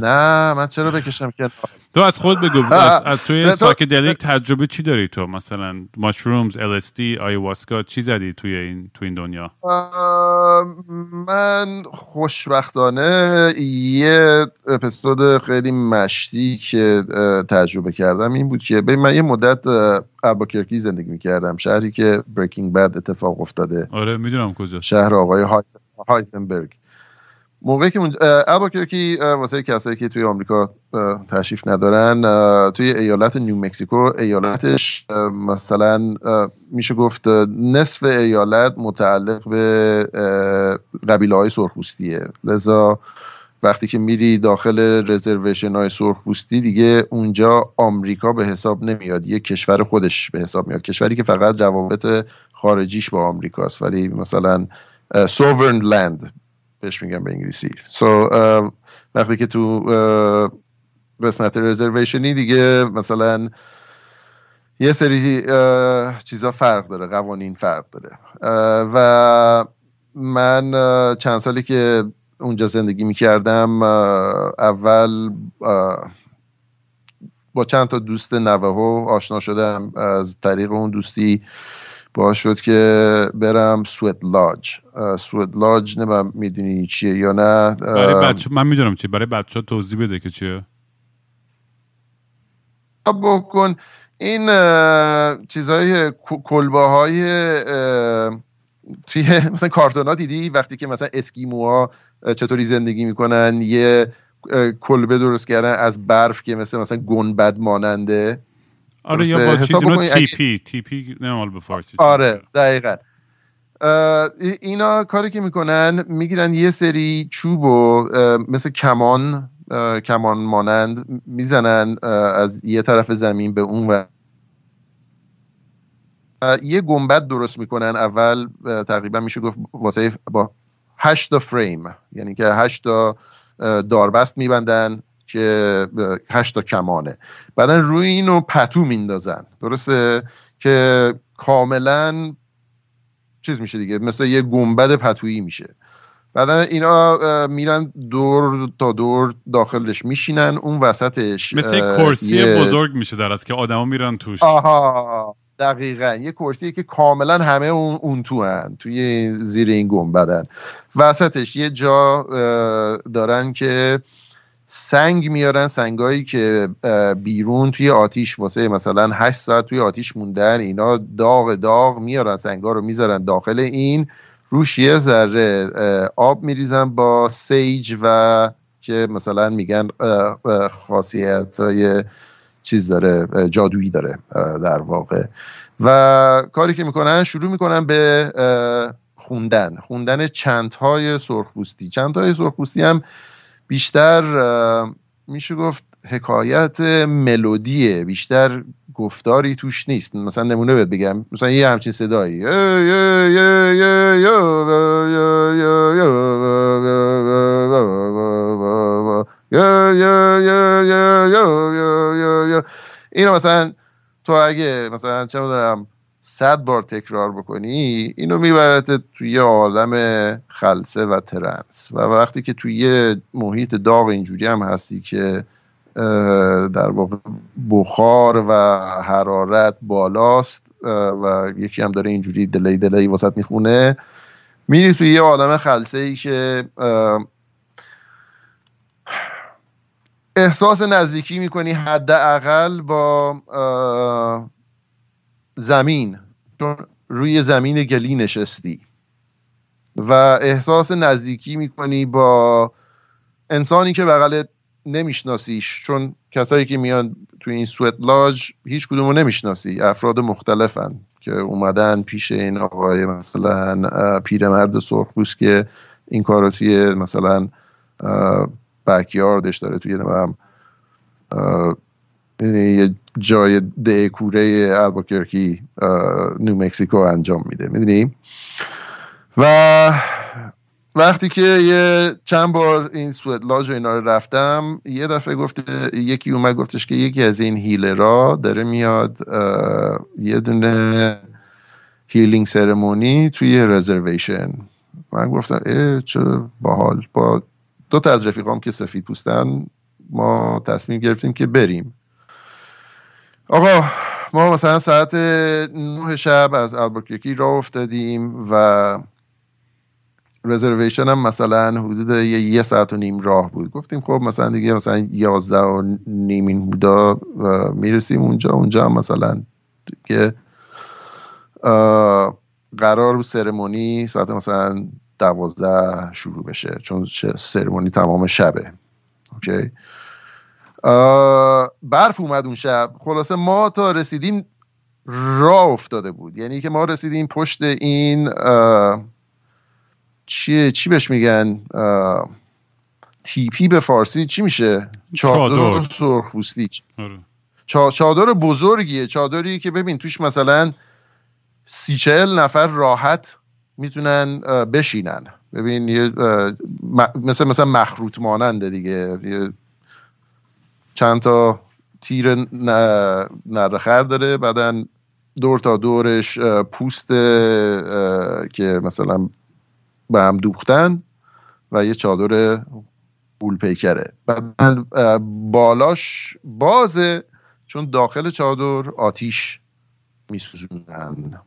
نه من چرا بکشم کنار تو از خود بگو از, توی psychedelic تجربه چی داری تو؟ مثلا mushrooms LSD ayahuasca چی زدی توی این تو این دنیا؟ من خوشبختانه یه اپیزود خیلی مشتی که تجربه کردم این بود که من یه مدت اه، آلبوکرکی زندگی می‌کردم شهری که بریکینگ بد اتفاق افتاده. آره می‌دونم کجا شهر آقای های- هایزنبرگ موقعی که اونجا- اه، واسه کسایی که توی آمریکا تشریف ندارن توی ایالت نیو مکسیکو ایالتش مثلا میشه گفت نصف ایالت متعلق به قبیله های سرخپوستیه. لذا وقتی که میری داخل رزرویشن های سرخپوستی دیگه اونجا آمریکا به حساب نمیاد. یه کشور خودش به حساب میاد. کشوری که فقط روابط خارجیش با آمریکاست. ولی مثلا سوورن لند بهش میگم به انگلیسی. So, uh, وقتی که تو قسمت رزرویشنی دیگه مثلا یه سری چیزا فرق داره قوانین فرق داره. و من چند سالی که اونجا زندگی می‌کردم اول با چند تا دوست نوه ها آشنا شدم از طریق اون دوستی. باعث شد که برم سویت لاج. سویت لاج نمیم می‌دونی چیه یا نه. برای بچه من می‌دونم چی برای بچه ها توضیح بده که چیه. بکن. این چیزهای کلبه های توی [laughs] مثلا کارتونا دیدی؟ وقتی که مثلا اسکیموها چطوری زندگی می‌کنن؟ یه کلبه درست کردن از برف که مثل مثلا گنبد ماننده. آره یا. با چیز اینا بکنی اگه- تیپی تیپی نه به فارسی آره دقیقا. اینا کاری که می‌کنن می‌گیرن یه سری چوب و مثل کمان کمان مانند می‌زنن از یه طرف زمین به اون و یه گنبد درست می‌کنن. اول تقریبا میشه گفت واسه با هشت تا فریم یعنی که هشت تا داربست میبندن. که اه، هشت تا کمانه. بعدا روی اینو پتو میندازن. درسته؟ که کاملا چیز میشه دیگه مثل یه گنبد پتویی میشه. بعدا اینا میرن دور تا دور داخلش میشینن. اون وسطش مثل یه کرسی بزرگ میشه در از که آدما میرن توش. آها دقیقا. یه کرسی که کاملا همه اون, اون تو هن توی زیر این گنبدن. وسطش یه جا دارن که سنگ میارن سنگایی که بیرون توی آتیش واسه مثلا 8 ساعت توی آتیش موندن اینا داغ داغ میارن سنگا رو می‌ذارن داخل این. روش یه ذره آب میریزن با سیج و که مثلا میگن خاصیت های چیز داره جادویی داره در واقع. و کاری که می‌کنن شروع می‌کنن به خوندن. خوندن چندهای سرخپوستی. چندهای سرخپوستی هم بیشتر میشه گفت حکایت ملودیه بیشتر گفتاری توش نیست مثلا نمونه بهت بگم مثلا یه همچین صدایی اینو مثلا تو اگه مثلا چه می‌دونم صد بار تکرار بکنی اینو می‌برد توی عالم خلصه و ترنس. و وقتی که توی یه محیط داغ اینجوری هم هستی که در واقع بخار و حرارت بالاست و یکی هم داره اینجوری دلی دلی واسط می‌خونه میری توی یه عالم خلصه ای که احساس نزدیکی می‌کنی حداقل با زمین. چون روی زمین گلی نشستی. و احساس نزدیکی می‌کنی با انسانی که بغلت نمیشناسیش چون کسایی که میان توی این سویت لاج هیچ کدومو نمی‌شناسی. افراد مختلفن که اومدن پیش این آقای مثلا پیرمرد سرخپوست که این کار رو توی مثلا بکیاردش داره توی یعنی یه جای دکوره الباکرکی نیو مکسیکو انجام میده می‌دونی؟ و وقتی که یه چند بار این سویت لاج و اینا رو رفتم یه دفعه گفته یکی اومد گفتش که یکی از این هیلرا داره میاد یه دونه healing ceremony توی reservation من گفتم اه چه باحال. با دو تا از رفیقام که سفید پوستن ما تصمیم گرفتیم که بریم. آقا ما مثلا ساعت نه شب از آلبوکرکی راه افتادیم و reservation هم مثلا حدود یه, یه ساعت و نیم راه بود. گفتیم خب مثلا دیگه مثلا یازده و نیم این بودا می‌رسیم اونجا. اونجا مثلا که قرار بود سرمونی ساعت مثلا دوازده شروع بشه چون سرمونی تمام شبه. اوکی؟ برف اومد اون شب. خلاصه ما تا رسیدیم راه افتاده بود. یعنی که ما رسیدیم پشت این چیه چی بهش میگن؟ تیپی به فارسی چی میشه؟ چادر سرخپوستی. آره. چادر بزرگیه. چادری که ببین توش مثلا سی چهل نفر راحت می‌تونن بشینن. ببین یه مثل مثلا مخروط ماننده دیگه چند تا تیر نرخر داره بعدا دور تا دورش پوست که مثلا به هم دوختن و یه چادر بول پیکره. بعد بالاش بازه چون داخل چادر آتیش میسوزونن.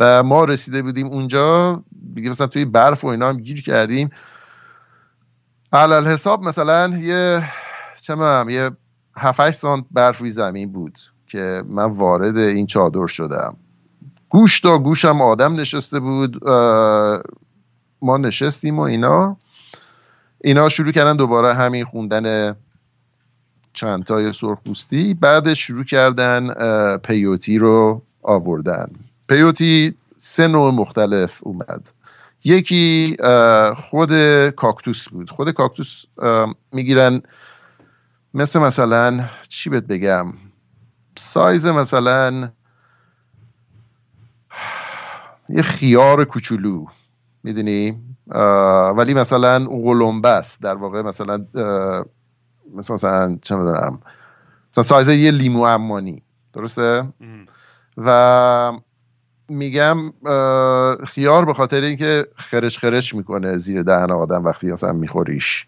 و ما رسیده بودیم اونجا دیگه مثلا توی برف و اینا هم گیر کردیم. علال حساب مثلا یه چه یه 7 سانت برف روی زمین بود که من وارد این چادر شدم. گوش تا گوشم آدم نشسته بود ما نشستیم و اینا. اینا شروع کردن دوباره همین خوندن چندتای سرخپوستی بعدش شروع کردن پیوتی رو آوردن. پیوتی سه نوع مختلف اومد. یکی خود کاکتوس بود. خود کاکتوس می‌گیرن مثل مثلا چی بهت بگم؟ سایز مثلا یه خیار کوچولو می‌دونی؟ ولی مثلا غلومبه در واقع مثلا مثلا مثلا چه می‌دونم؟ مثلا سایز یه لیمو امانی درسته؟ و میگم خیار به خاطر اینکه خرش خرش می‌کنه زیر دهن آدم وقتی مثلا میخوریش.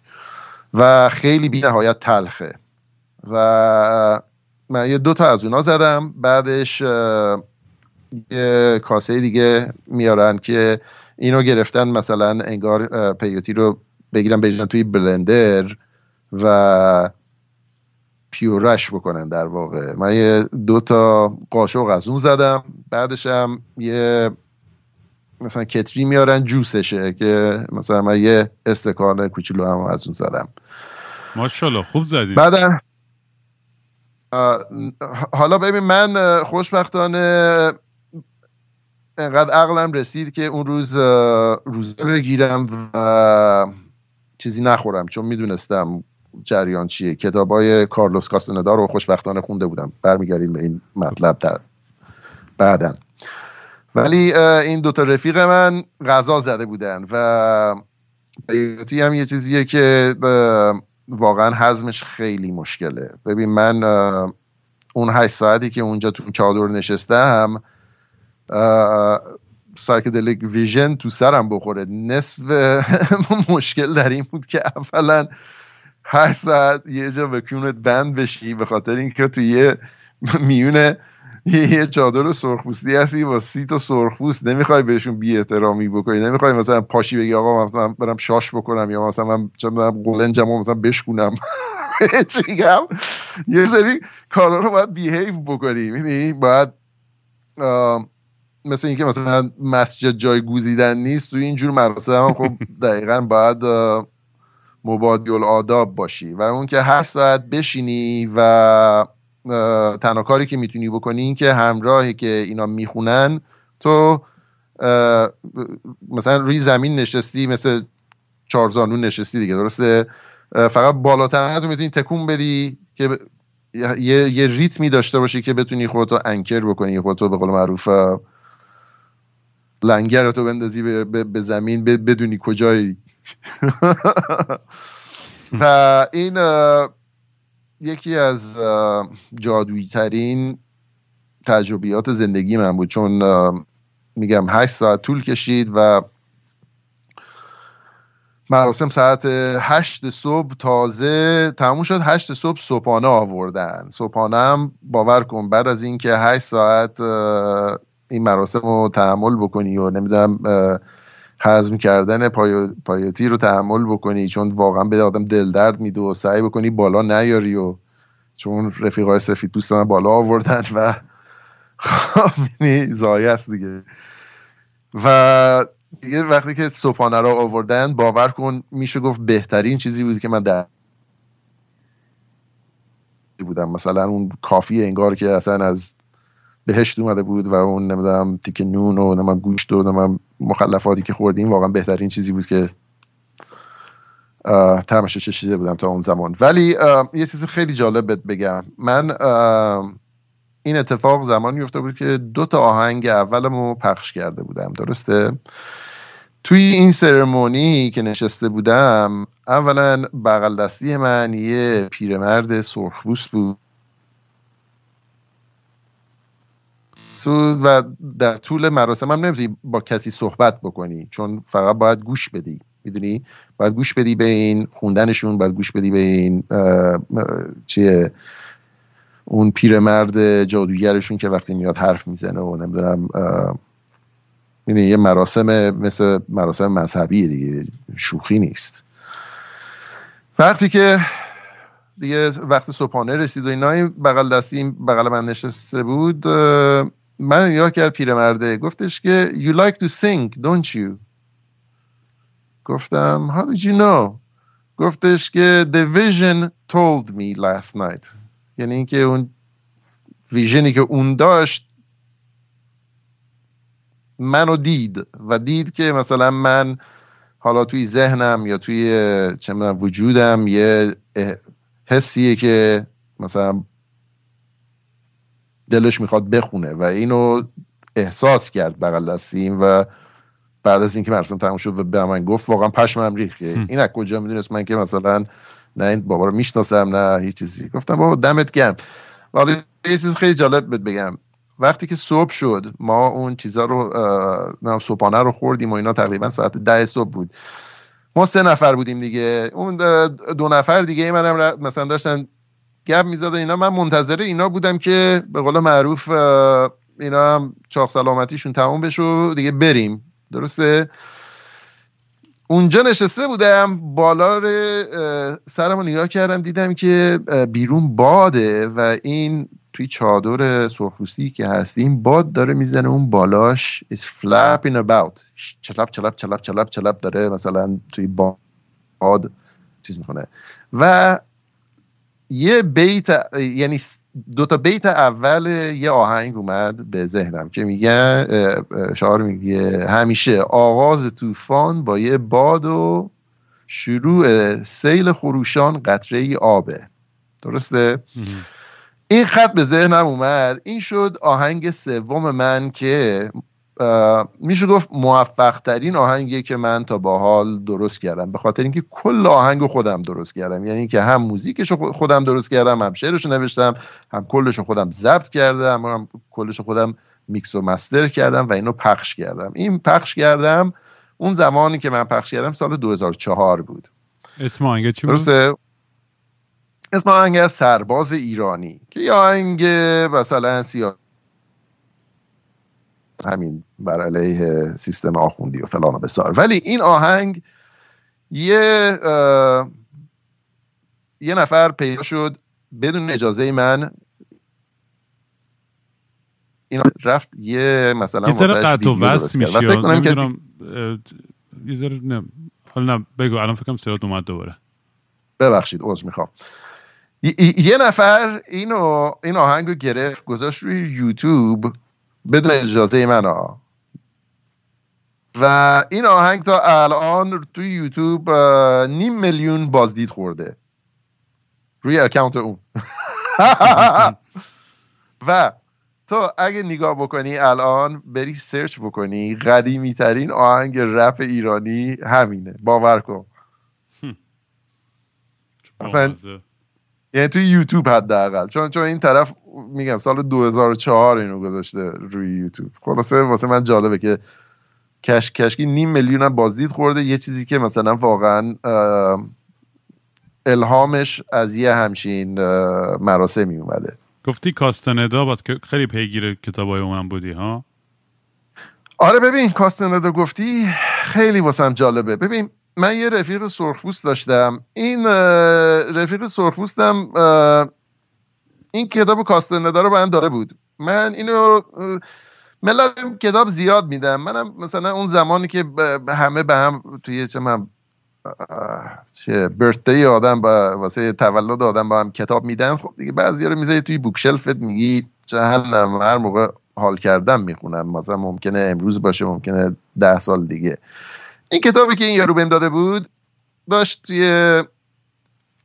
و خیلی بی نهایت تلخه. و من یه دو تا از اونا زدم. بعدش یه کاسه دیگه میارن که اینو گرفتن مثلا انگار پیوتی رو بگیرن بریزن توی بلندر و پیورش بکنن در واقع. من یه دو تا قاشق از اون زدم. بعدش هم یه مثلا کتری میارن جوسشه که مثلا من یه استکان کوچولو هم از اون زدم. ماشاءالله خوب زدی. بعد حالا ببین من خوشبختانه انقدر عقلم رسید که اون روز روزه بگیرم و چیزی نخورم چون می‌دونستم جریان چیه. کتاب های کارلوس کاستندا رو خوشبختانه خونده بودم. برمیگردیم به این مطلب در بعدا. ولی این دوتا رفیق من غذا زده بودن و پیوتی هم یه چیزیه که واقعا هضمش خیلی مشکله. ببین من اون هشت ساعتی که اونجا تو چادر نشستم psychedelic vision تو سرم بخوره. نصف [laughs] مشکل در این بود که اولا هر ساعت یه جا به کونت بند نشی به خاطر اینکه تو یه میونه یه چادر سرخپوستی هستی با سی تا سرخپوست. نمی‌خوای بهشون بی احترامی بکنی. نمی‌خوای مثلا پاشی بگی آقا مثلا برم شاش بکنم یا مثلا من چه قلنجم مثلا بشکونم. [laughs] چیگم یه سری کارا رو باید بیهیو بکنی. می‌دونی؟ باید مثل اینکه مثلا مسجد جای گوزیدن نیست تو اینجور مراسم هم خب دقیقا باید مبادی آداب باشی. و اون که هر ساعت بشینی و تنها کاری که می‌تونی بکنی این که همراهی که اینا می‌خونن تو مثلا روی زمین نشستی مثل چارزانون نشستی دیگه درسته؟ فقط بالاتر تو می‌تونی تکون بدی که یه, یه ریتمی داشته باشی که بتونی خودتو انکر بکنی خودتو به قول معروف لنگرتو بندازی به, به زمین بدونی کجایی. [laughs] و این یکی از جادویی ترین تجربیات زندگی من بود. چون میگم هشت ساعت طول کشید و مراسم ساعت هشت صبح تازه تموم شد. هشت صبح صبحانه آوردن. صبحانه هم باور کن بعد از اینکه هشت ساعت این مراسم رو تحمل بکنی و نمی‌دونم هضم کردن پای... پایتی رو تحمل بکنی چون واقعا به آدم دل درد میده و سعی بکنی بالا نیاری و چون رفیقای سفید دوست من بالا آوردن و خب زایه است دیگه. و دیگه وقتی که صبحانه رو آوردن باور کن میشه گفت بهترین چیزی بود که من در بودم. مثلا اون کافی انگار که اصلا از بهشت اومده بود و اون نمی‌دونم تیک نون و نمی‌دونم گوشت و نمی‌دونم مخلفاتی که خوردیم واقعا بهترین چیزی بود که تمشه چشیده بودم تا اون زمان. ولی یه چیزی خیلی جالب بهت بگم. من این اتفاق زمانی افته بود که دو تا آهنگ اولمو پخش کرده بودم درسته؟ توی این سرمونی که نشسته بودم اولا بغل دستی من یه پیرمرد سرخبوست بود. و در طول مراسم هم نمی‌تونی با کسی صحبت بکنی چون فقط باید گوش بدی می‌دونی؟ باید گوش بدی به این خوندنشون باید گوش بدی به این چیه؟ اون پیرمرد جادوگرشون که وقتی میاد حرف می‌زنه و نمی‌دونم یعنی یه مراسم مثل مراسم مذهبی دیگه شوخی نیست. وقتی که دیگه وقت صبحانه رسید و اینا بغل دستی بغل من نشسته بود من نگاه کرد پیرمرده. گفتش که you like to sing don't you? گفتم how did you know? گفتش که the vision told me last night. یعنی اینکه اون ویژنی که اون داشت منو دید و دید که مثلا من حالا توی ذهنم یا توی چه وجودم یه حسیه که مثلا دلش می‌خواد بخونه و اینو احساس کرد بغل دستیم و بعد از اینکه مراسم تموم شد و به من گفت واقعا پشمم ریخت این از کجا می‌دونست من که مثلا نه این بابا رو می‌شناسم نه هیچ چیزی. گفتم بابا دمت گرم. ولی یه چیز خیلی جالب بهت بگم. وقتی که صبح شد ما اون چیزا رو صبحانه رو خوردیم و اینا تقریبا ساعت ده صبح بود. ما سه نفر بودیم دیگه. اون دو نفر دیگه منم مثلا داشتن گپ می‌زد اینا. من منتظر اینا بودم که به قول معروف اینا هم چاق سلامتیشون تموم بشه دیگه بریم. درسته؟ اونجا نشسته بودم بالا سرمو نگاه کردم دیدم که بیرون باده و این توی چادر سرخپوستی که هستیم باد داره می‌زنه اون بالاش is flapping about. چلپ چلپ چلپ چلپ چلپ داره مثلا توی باد چیز می‌کنه. و یه بیت یعنی دو تا بیت اول یه آهنگ اومد به ذهنم که میگه شعار میگه همیشه آغاز طوفان با یه باد و شروع سیل خروشان قطره آبه. درسته؟ این خط به ذهنم اومد. این شد آهنگ سوم من که میشه گفت موفق ترین آهنگی که من تا با حال درست کردم. به خاطر اینکه کل آهنگ خودم درست کردم. یعنی که هم موزیکش خودم درست کردم هم شعرش نوشتم هم کلش خودم ضبط کردم هم کلش خودم میکس و مستر کردم و اینو پخش کردم. این پخش کردم اون زمانی که من پخش کردم سال 2004 بود. اسم آهنگ چی بود؟ اسم آهنگ سرباز ایرانی که یه آهنگ مثلا سیاه همین بر علیه سیستم آخوندی و فلان و بسار. ولی این آهنگ یه یه نفر پیدا شد بدون اجازه من. این رفت یه مثلا یه ذره قطع و وصل میشه نمی‌دونم یه ذره نه حالا نه بگو الان فکرم صدات اومد دوباره. ببخشید عذر می‌خوام. یه نفر اینو این آهنگو گرفت گذاشت روی یوتیوب. بدون اجازه من ها. و این آهنگ تا الان توی یوتیوب نیم میلیون بازدید خورده. روی اکانت اون. [laughs] و تو اگه نگاه بکنی الان بری سرچ بکنی قدیمی ترین آهنگ رپ ایرانی همینه. باور کن. مثلا یعنی توی یوتیوب حداقل. چون چون این طرف میگم سال 2004 اینو گذاشته روی یوتیوب. خلاصه واسه من جالبه که کش کشکی نیم میلیون هم بازدید خورده. یه چیزی که مثلا واقعا الهامش از یه همچین مراسمی اومده. گفتی کاستندا باز که خیلی پیگیر کتابای من بودی ها؟ آره ببین کاستندا گفتی خیلی واسم جالبه. ببین من یه رفیق سرخپوست داشتم. این رفیق سرخپوستم این کتاب کاستندا رو به من داده بود. من اینو ملت کتاب زیاد میدم. منم مثلا اون زمانی که همه به هم توی چه من چه برثدی آدم با واسه تولد آدم با هم کتاب میدن خب دیگه بعضی رو می‌ذاری توی بوکشلفت میگی جهنم هر موقع حال کردم می‌خونم. مثلا ممکنه امروز باشه ممکنه ده سال دیگه. این کتابی که این یارو بهم داده بود داشت توی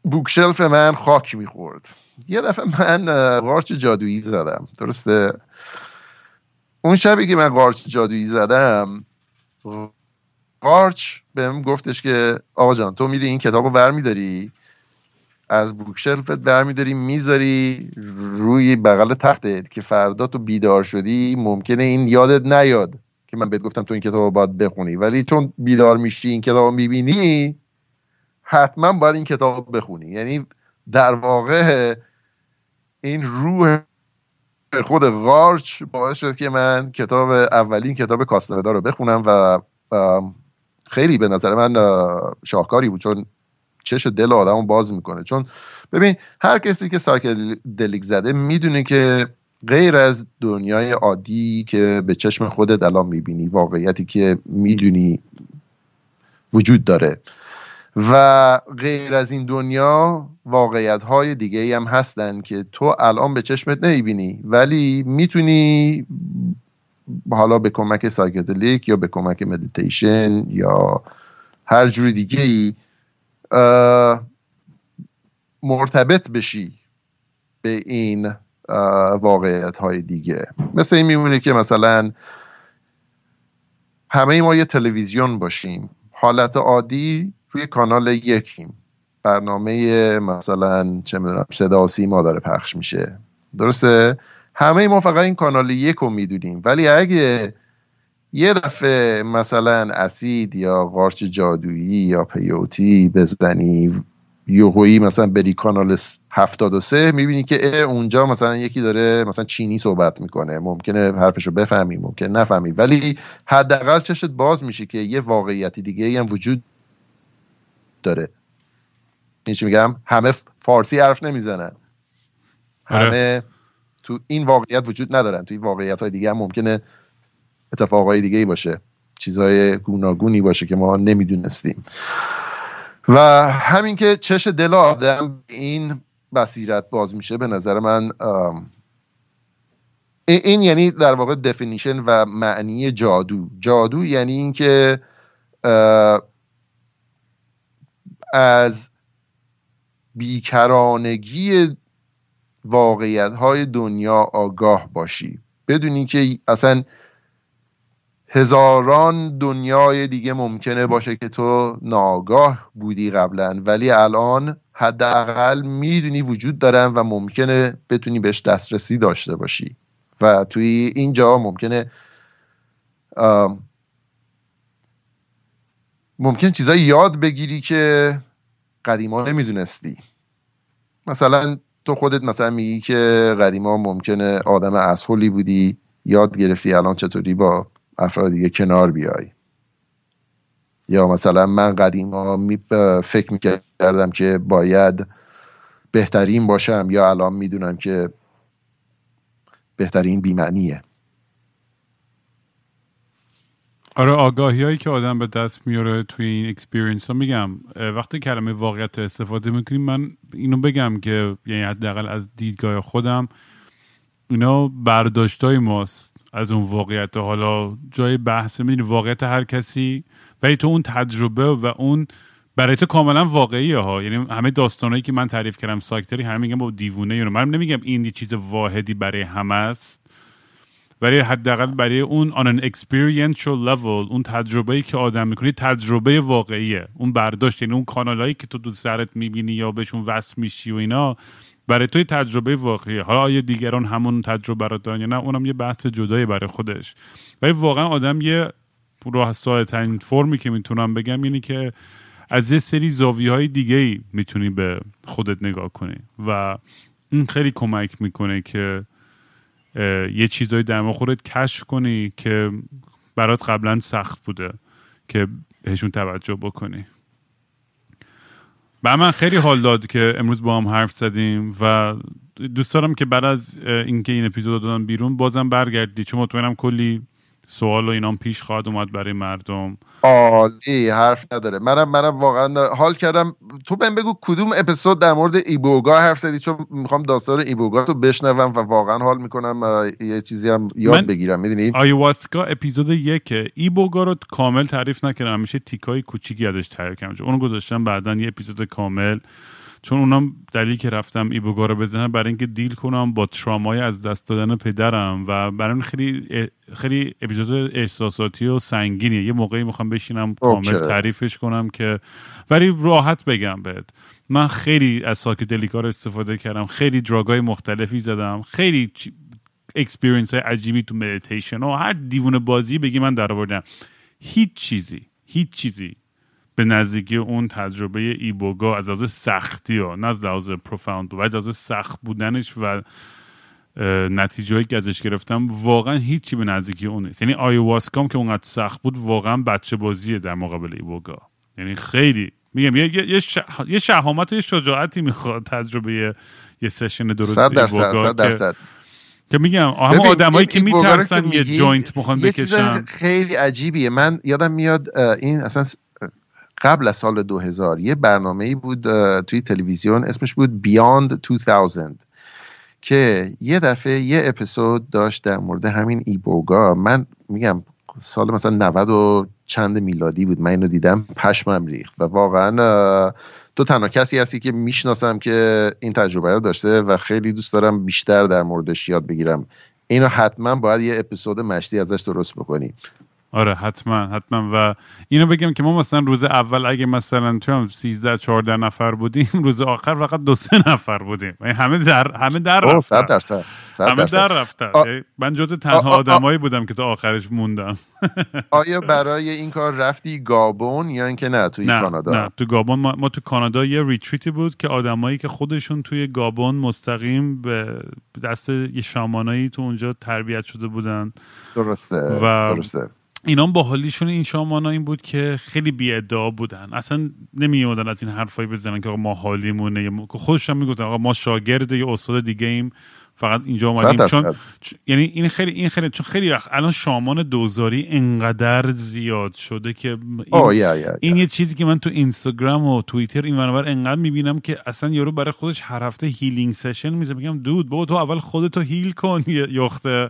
بوکشلف من خاک می‌خورد. یه دفعه من قارچ جادویی زدم. درسته؟ اون شبی که من قارچ جادویی زدم قارچ بهم گفتش که آقا جان تو میری این کتاب رو برمیداری از بوکشلفت برمیداری می‌ذاری روی بغل تختت که فردا تو بیدار شدی ممکنه این یادت نیاد. که من بهت گفتم تو این کتاب باید بخونی. ولی چون بیدار میشی این کتاب می‌بینی حتما باید این کتاب بخونی. یعنی در واقع این روح خود غارچ باعث شد که من کتاب اولین کتاب کاستندا رو بخونم و خیلی به نظر من شاهکاری بود. چون چش دل آدم باز می‌کنه. چون ببین هر کسی که سایکدلیک زده می‌دونه که غیر از دنیای عادی که به چشم خودت الان می‌بینی واقعیتی که می‌دونی وجود داره. و غیر از این دنیا واقعیت های دیگه ای هم هستن که تو الان به چشمت نمی‌بینی ولی می‌تونی حالا به کمک psychedelic یا به کمک مدیتیشن یا هر جور دیگه ای مرتبط بشی به این واقعیت های دیگه. مثل این میمونه که مثلا همه ما یه تلویزیون باشیم. حالت عادی روی کانال یکیم. برنامه مثلا چه می‌دونم صدا سیما داره پخش میشه. درسته؟ همه ما فقط این کانال یک رو می‌دونیم. ولی اگه یه دفعه مثلا اسید یا قارچ جادویی یا پیوتی بزنی یوهویی مثلا بری کانال 73 می‌بینی که اونجا مثلا یکی داره مثلا چینی صحبت می‌کنه. ممکنه حرفشو بفهمی ممکن نفهمی. ولی حداقل چشت باز میشه که یه واقعیتی دیگه هم وجود داره. این چی میگم؟ همه فارسی حرف نمی‌زنن. آره. همه تو این واقعیت وجود ندارن. تو این واقعیت های دیگه هم ممکنه اتفاقای دیگه ای باشه. چیزهای گوناگونی باشه که ما نمی‌دونستیم. و همین که چش دل آدم این بصیرت باز میشه به نظر من این یعنی در واقع دفینیشن و معنی جادو. جادو یعنی اینکه از بیکرانگی واقعیت های دنیا آگاه باشی. بدونی که اصلا هزاران دنیای دیگه ممکنه باشه که تو ناآگاه بودی قبلا ولی الان حداقل می‌دونی وجود دارن و ممکنه بتونی بهش دسترسی داشته باشی. و توی اینجا ممکنه ممکن چیزایی یاد بگیری که قدیما نمی‌دونستی. مثلا تو خودت مثلا میگی که قدیما ممکنه آدم اسهولی بودی یاد گرفتی الان چطوری با افراد دیگه کنار بیای. یا مثلا من قدیما می فکر می‌کردم که باید بهترین باشم یا الان می‌دونم که بهترین بی‌معنیه. آره آگاهی هایی که آدم به دست میاره توی این experience ها میگم. وقتی کلمه واقعیت استفاده می‌کنیم من اینو بگم که یعنی حداقل از دیدگاه خودم اینا برداشتای ماست. از اون واقعیت. حالا جای بحث می‌دونی واقعیت هر کسی ولی تو اون تجربه و اون برای تو کاملا واقعیه ها. یعنی همه داستانایی که من تعریف کردم ساکتری همه میگم با دیوونه یونو من نمیگم این چیز واحدی برای همه است ولی حداقل برای اون on an experiential level اون تجربه که آدم می‌کنی تجربه واقعیه. اون برداشت یعنی اون کانالایی که تو تو سرت می‌بینی یا بهشون وصل میشی و اینا برای توی تجربه واقعیه حالا آیا دیگران همون تجربه رو دارن یا نه؟ اونم یه بحث جدایی برای خودش. ولی واقعا آدم یه راه ترین فرمی که می‌تونم بگم اینه که از یه سری زاویه های دیگه می‌تونی به خودت نگاه کنی و این خیلی کمک می‌کنه که یه چیزایی در خودت کشف کنی که برات قبلا سخت بوده که بهشون توجه بکنی. و من خیلی حال داد که امروز با هم حرف زدیم و دوست دارم که بعد از اینکه این اپیزود رو دادم بیرون بازم برگردی چون مطمئنم کلی سوال و اینام پیش خواهد اومد برای مردم. عالی حرف نداره. منم منم واقعا حال کردم. تو بهم بگو کدوم اپیزود در مورد ایبوگا حرف زدی؟ چون می‌خوام داستان ایبوگا رو بشنوم و واقعا حال می‌کنم. یه چیزی هم یاد من- بگیرم می‌دونی؟ آیواسکا اپیزود یکه. ای بوگا رو کامل تعریف نکردم. همیشه تیکای کوچیکی ازش تعریف کردم اونو گذاشتم بعدا یه اپیزود کامل. چون اونم دلیلی که رفتم ای بوگا رو بزنم برای اینکه دیل کنم با ترامای از دست دادن پدرم و برای خیلی خیلی اپیزود احساساتی و سنگینیه. یه موقعی می‌خوام بشینم کامل. تعریفش کنم که ولی راحت بگم بهت. من خیلی از psychedelic ا رو استفاده کردم خیلی drug ای مختلفی زدم خیلی experience های عجیبی تو مدیتیشن و هر دیوونه بازی بگی من در آوردم هیچ چیزی هیچ چیزی به نزدیکی اون تجربه iboga از لحاظ سختی ها نه از لحاظ profound و از لحاظ سخت بودنش و نتیجه هایی که ازش گرفتم واقعا هیچی به نزدیکی اون نیست. یعنی ayahuasca م که اونقدر سخت بود واقعا بچه بازیه در مقابل iboga. یعنی خیلی. میگم یه, یه, شه- یه شهامت و یه شجاعتی می‌خواد تجربه یه, session درست iboga صد که, که میگم همه ببین، آدمایی که میترسن یه joint می‌خوان بکشن. خیلی عجیبیه. من یادم میاد این اصلا قبل از سال 2000 یه برنامه بود توی تلویزیون اسمش بود Beyond 2000 که یه دفعه یه اپیزود داشت در مورد همین ایبوگا. من میگم سال مثلا 90 و چند میلادی بود من اینو دیدم پشمم ریخت و واقعا تو تنها کسی هستی که می‌شناسم که این تجربه رو داشته و خیلی دوست دارم بیشتر در موردش یاد بگیرم. اینو حتما باید یه اپیزود مشتی ازش درست بکنی. آره حتما حتما. و اینو بگم که ما مثلا روز اول اگه مثلا تو 13 14 نفر بودیم روز آخر فقط دو سه نفر بودیم. یعنی همه در همه در رفتن. درصد همه در رفتن. یعنی من جز تنها آدمایی بودم که تا آخرش موندم. آیا برای این کار رفتی گابون یا اینکه نه توی نه، کانادا؟ نه تو گابون ما, ما تو کانادا یه ریتریتی بود که آدمایی که خودشون توی گابون مستقیم به دست یه شامانایی تو اونجا تربیت شده بودن. درسته و- درسته. اینا باحالیشون این shaman ا این بود که خیلی بی ادعا بودن. اصلا نمیومدن از این حرفایی بزنن که آقا ما حالیمونه که خودشون می‌گفتن آقا ما شاگرد یه استاد دیگه ایم فقط اینجا اومدیم. چون یعنی این خیلی این خیلی چون خیلی وقت الان shaman دوزاری انقدر زیاد شده که این, آه یا یا این یه چیزی که من تو اینستاگرام و توییتر این ورانور انقدر می‌بینم که اصلا یارو برای خودش هر هفته healing session میذاره میگم dude بابا تو اول خودتو heal کن یه خرده.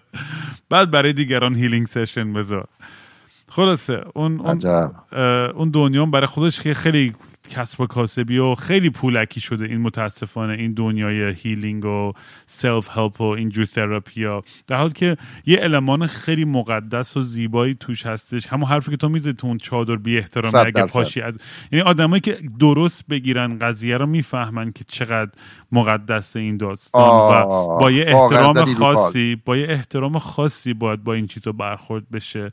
بعد برای دیگران healing session بذار. خلاصه اون اون, اون دنیا برای خودش خیلی, خیلی کسب و کاسبی و خیلی پولکی شده. این متاسفانه این دنیای healing و self help و اینجور تراپی ها. در حال که یه المان خیلی مقدس و زیبایی توش هستش. همون حرفی که تو میزه تو اون چادر بی احترامی صد اگه. پاشی از یعنی آدمایی که درست بگیرن قضیه رو می‌فهمن که چقدر مقدس این داستان و با یه احترام. خاصی با یه احترام خاصی باید با این چیزا برخورد بشه.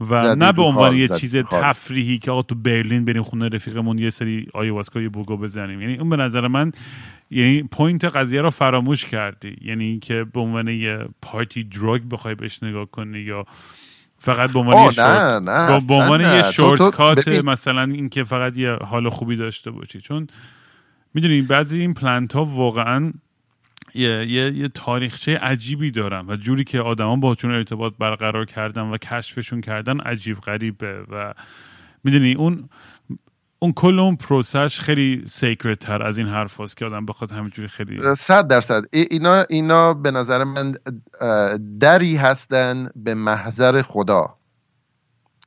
و نه به عنوان یه چیز. تفریحی که آقا تو برلین بریم خونه رفیقمون یه سری آیواسکا یه بوگو بزنیم یعنی اون به نظر من یعنی point قضیه رو فراموش کردی یعنی که به عنوان یه party drug بخوای بهش نگاه کنی یا فقط به عنوان یه شورت نه، به- عنوان یه shortcut. مثلا اینکه فقط یه حال خوبی داشته باشی چون می‌دونی بعضی این plant ها واقعا یه, یه, یه تاریخچه عجیبی دارن و جوری که آدما باشون ارتباط برقرار کردن و کشفشون کردن عجیب غریبه و می‌دونی اون اون کل اون پروسه‌ش خیلی sacred تر از این حرف که آدم بخواد همینجوری خیلی صد درصد. ای- اینا اینا به نظر من دری هستن به محضر خدا.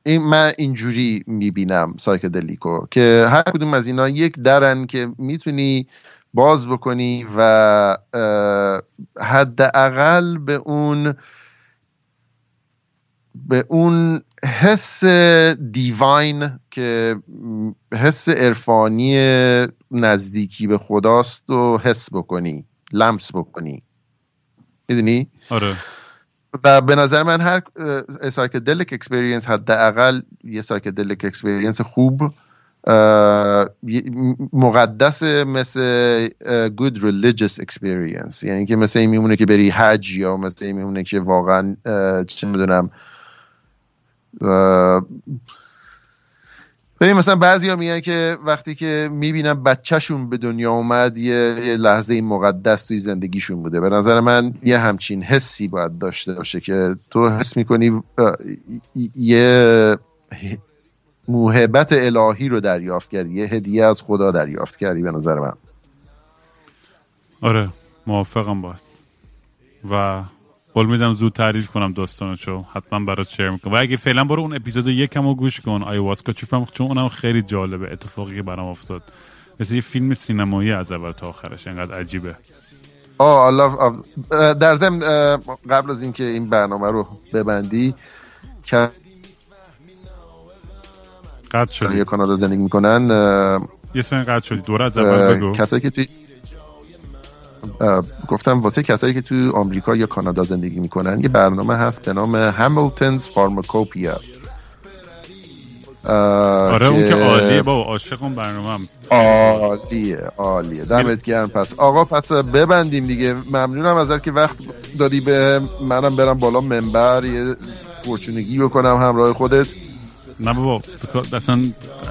این من اینجوری می‌بینم psychedelic و که هر کدوم از اینا یک درن که می‌تونی باز بکنی و حداقل به اون به اون حس divine که حس عرفانی نزدیکی به خداست و حس بکنی لمس بکنی. می‌دونی؟ آره. و به نظر من هر psychedelic experience حداقل یه psychedelic experience خوب مقدس مثل good religious experience. یعنی که مثل این میمونه که بری حج یا مثل این میمونه که واقعا چه می‌دونم ببین مثلا بعضی ها میگن که وقتی که می‌بینن بچهشون به دنیا اومد یه, لحظه مقدس توی زندگیشون بوده. به نظر من یه همچین حسی باید داشته باشه که تو حس می‌کنی یه موهبت الهی رو دریافت کردی. یه هدیه از خدا دریافت کردی به نظر من. آره موافقم باید و قول میدم زود تعریف کنم داستانشو. حتما برات شیر می‌کنم. و اگه فعلا برو اون اپیزود یکم رو گوش کن آیواسکا چون چون اونم خیلی جالبه اتفاقی که برام افتاد. مثل یه فیلم سینمایی از اول تا آخرش انقدر عجیبه. آه در ضمن قبل از اینکه این برنامه رو ببندی قطع شدی. یه کانادا زندگی می‌کنن یه سن قطع شدی. دوره از اول بگو. کسایی که توی گفتم واسه کسایی که تو آمریکا یا کانادا زندگی می‌کنن یه برنامه هست به نام همیلتونز فارماکوپیا آره اون که عالیه بابا عاشق اون برنامه هم عالیه عالیه. دمت گرم. پس آقا پس ببندیم دیگه. ممنونم ازت که وقت دادی به منم برم بالا منبر یه پرچونگی بکنم همراه خودت. نه بابا اصلا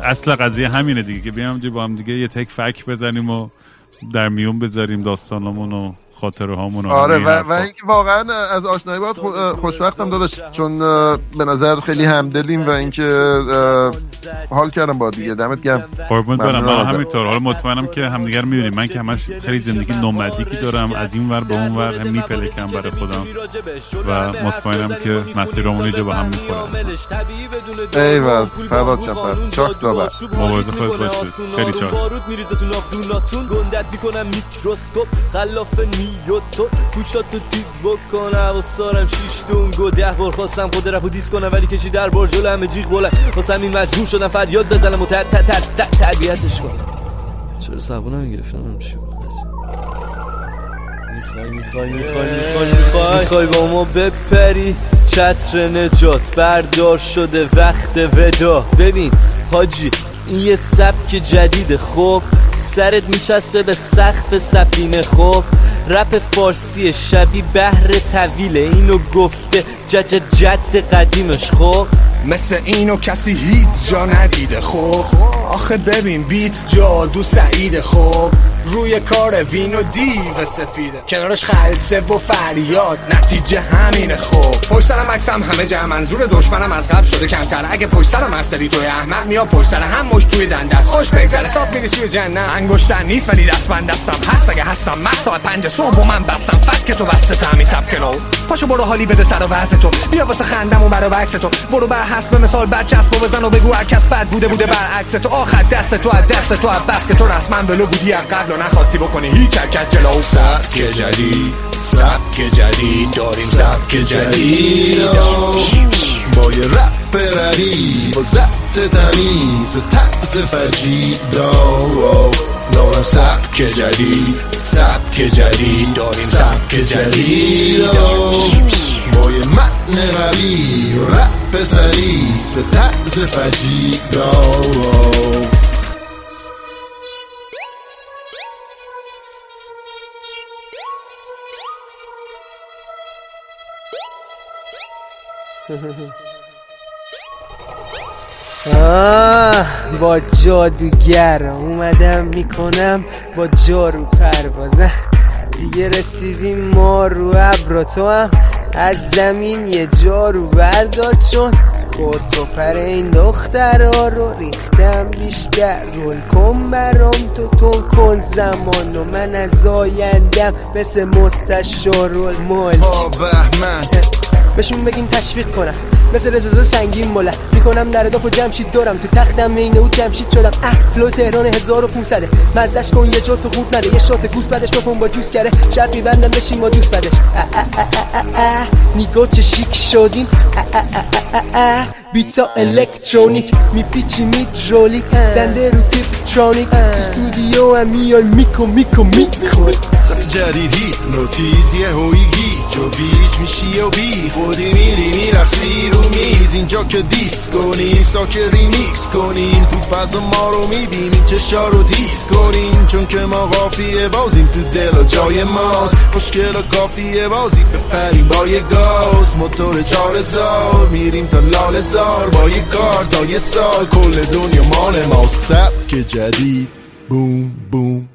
اصل قضیه همینه دیگه که بیام با هم دیگه یه تک فک بزنیم و در میون بذاریم داستانمون و خاطره هامون آره و, و اینکه واقعا از آشنایی باید خو- خوشبختم داداش چون به نظر خیلی همدلیم و اینکه حال کردم با دیگه. دمت گرم. قربونت برم. من. همینطور. حالا مطمئنم که همدیگر می‌بینیم من که همش خیلی زندگی نومدیکی دارم. از این ور به اون ور هم میپلکم برای خودم. و مطمئنم که مسیرمون اینجا با هم می‌خورن ایول فدات شم پس چاکس دابر؟ مواظب خودت باشید. خیلی چاکس. بارود میریزه تو ناف دوناتون گندت می‌کنم میکروسکوپ خلاف و تو گوشات تو تیز بکنم و سارم شیش دونگو ده بار خواستم خود رفو دیس کنم ولی کشی در بار جلو همه جیغ بلند. واسه این مجبور شدم فریاد بزنم و تربیتش کنم. چرا صبونم گرفتم چی می‌خوای می‌خوای می‌خوای می‌خوای می‌خوای. می‌خوای با ما بپری؟ چتر نجات بردار شده وقت ودا. ببین حاجی این یه سبک جدیده خب؟ سرت میچسبه به سقف سفینه خب؟ رپ فارسی شبی بهر طویله اینو گفته جج جد قدیمش خب؟ مثل اینو کسی هیچ جا ندیده خب؟ آخه ببین بیت جادو سعیده خب؟ روی کار وین و دیو سپیده. کنارش خلصه و فریاد. نتیجه همینه خب پشت سرم عکسم همه جمع منظور دشمنم از قبل شده کمتر. اگه پشت سرم افسری توی احمق میاد پشت سر هم مش توی دندت. خوش بگذره. صاف میری توی جنت. انگشتر نیست ولی دست من دستم هست. اگه هستم من ساعت پنج صبح و من بستم. فک تو بسته تمی سبک نو پاشو برو حالی بده سر و وضع تو. بیا واسه خندم و برا عکس تو. برو بر حسب مثال بعد چسب و بزن و بگو هر کس بد بوده بوده برعکس تو. آخر دست تو از دست تو از بس که تو رسما ولو بودی از قبل نخواستی بکنی. هیچ حرکت جلو. سبک جدید. سبک جدید. داریم سبک جدید. با یه رپ ردی با ضبط تمیز و طرز فجید دارم سبک جدید. سبک جدید. داریم سبک جدید. با یه متن قوی و رپ سریس و طرز فجید [laughs] آه با جادوگر اومدم می‌کنم با جارو پروازم دیگه رسیدیم ما رو ابرا تو هم. از زمین یه جارو بردار چون خود رو پر این دخترها رو ریختم بیشتر. رول کن برام تو تون کن زمان و من از آیندم مثل مستشار مال بهمن. بهشون بگین تشویق کنم مثل رزازه سنگین مله می‌کنم در و جمشید دارم تو تختم مینه او جمشید شدم اه فلو تهران 1500 مزدش کن یه جور تو خود نده یه شات گوس بعدش بکن با جوس کره شرط میبندم بشین ما دوست بدش نیگو چه شیک شدیم بیتا الکترونیک میپیچی میدرولیک دنده رو تیپترونیک تو استودیو هم میای میکو میکو میکو سبک جدید هیت نوتیز یه هویگی جو بیچ میشی و بی خودی میری می‌رفتی رو میز اینجا که دیسکو نیست تا که ریمیکس کنیم تو فضا ما رو می‌بینی چشا رو تیز کنیم چون که ما قافیه بازیم تو دل و جای ماست خوشگل و کافیه بازی بپریم با یه گاز موتور چار زار میریم تا لال زار با یه کار تا یه سال کل دنیا مال ما سبک جدید بوم بوم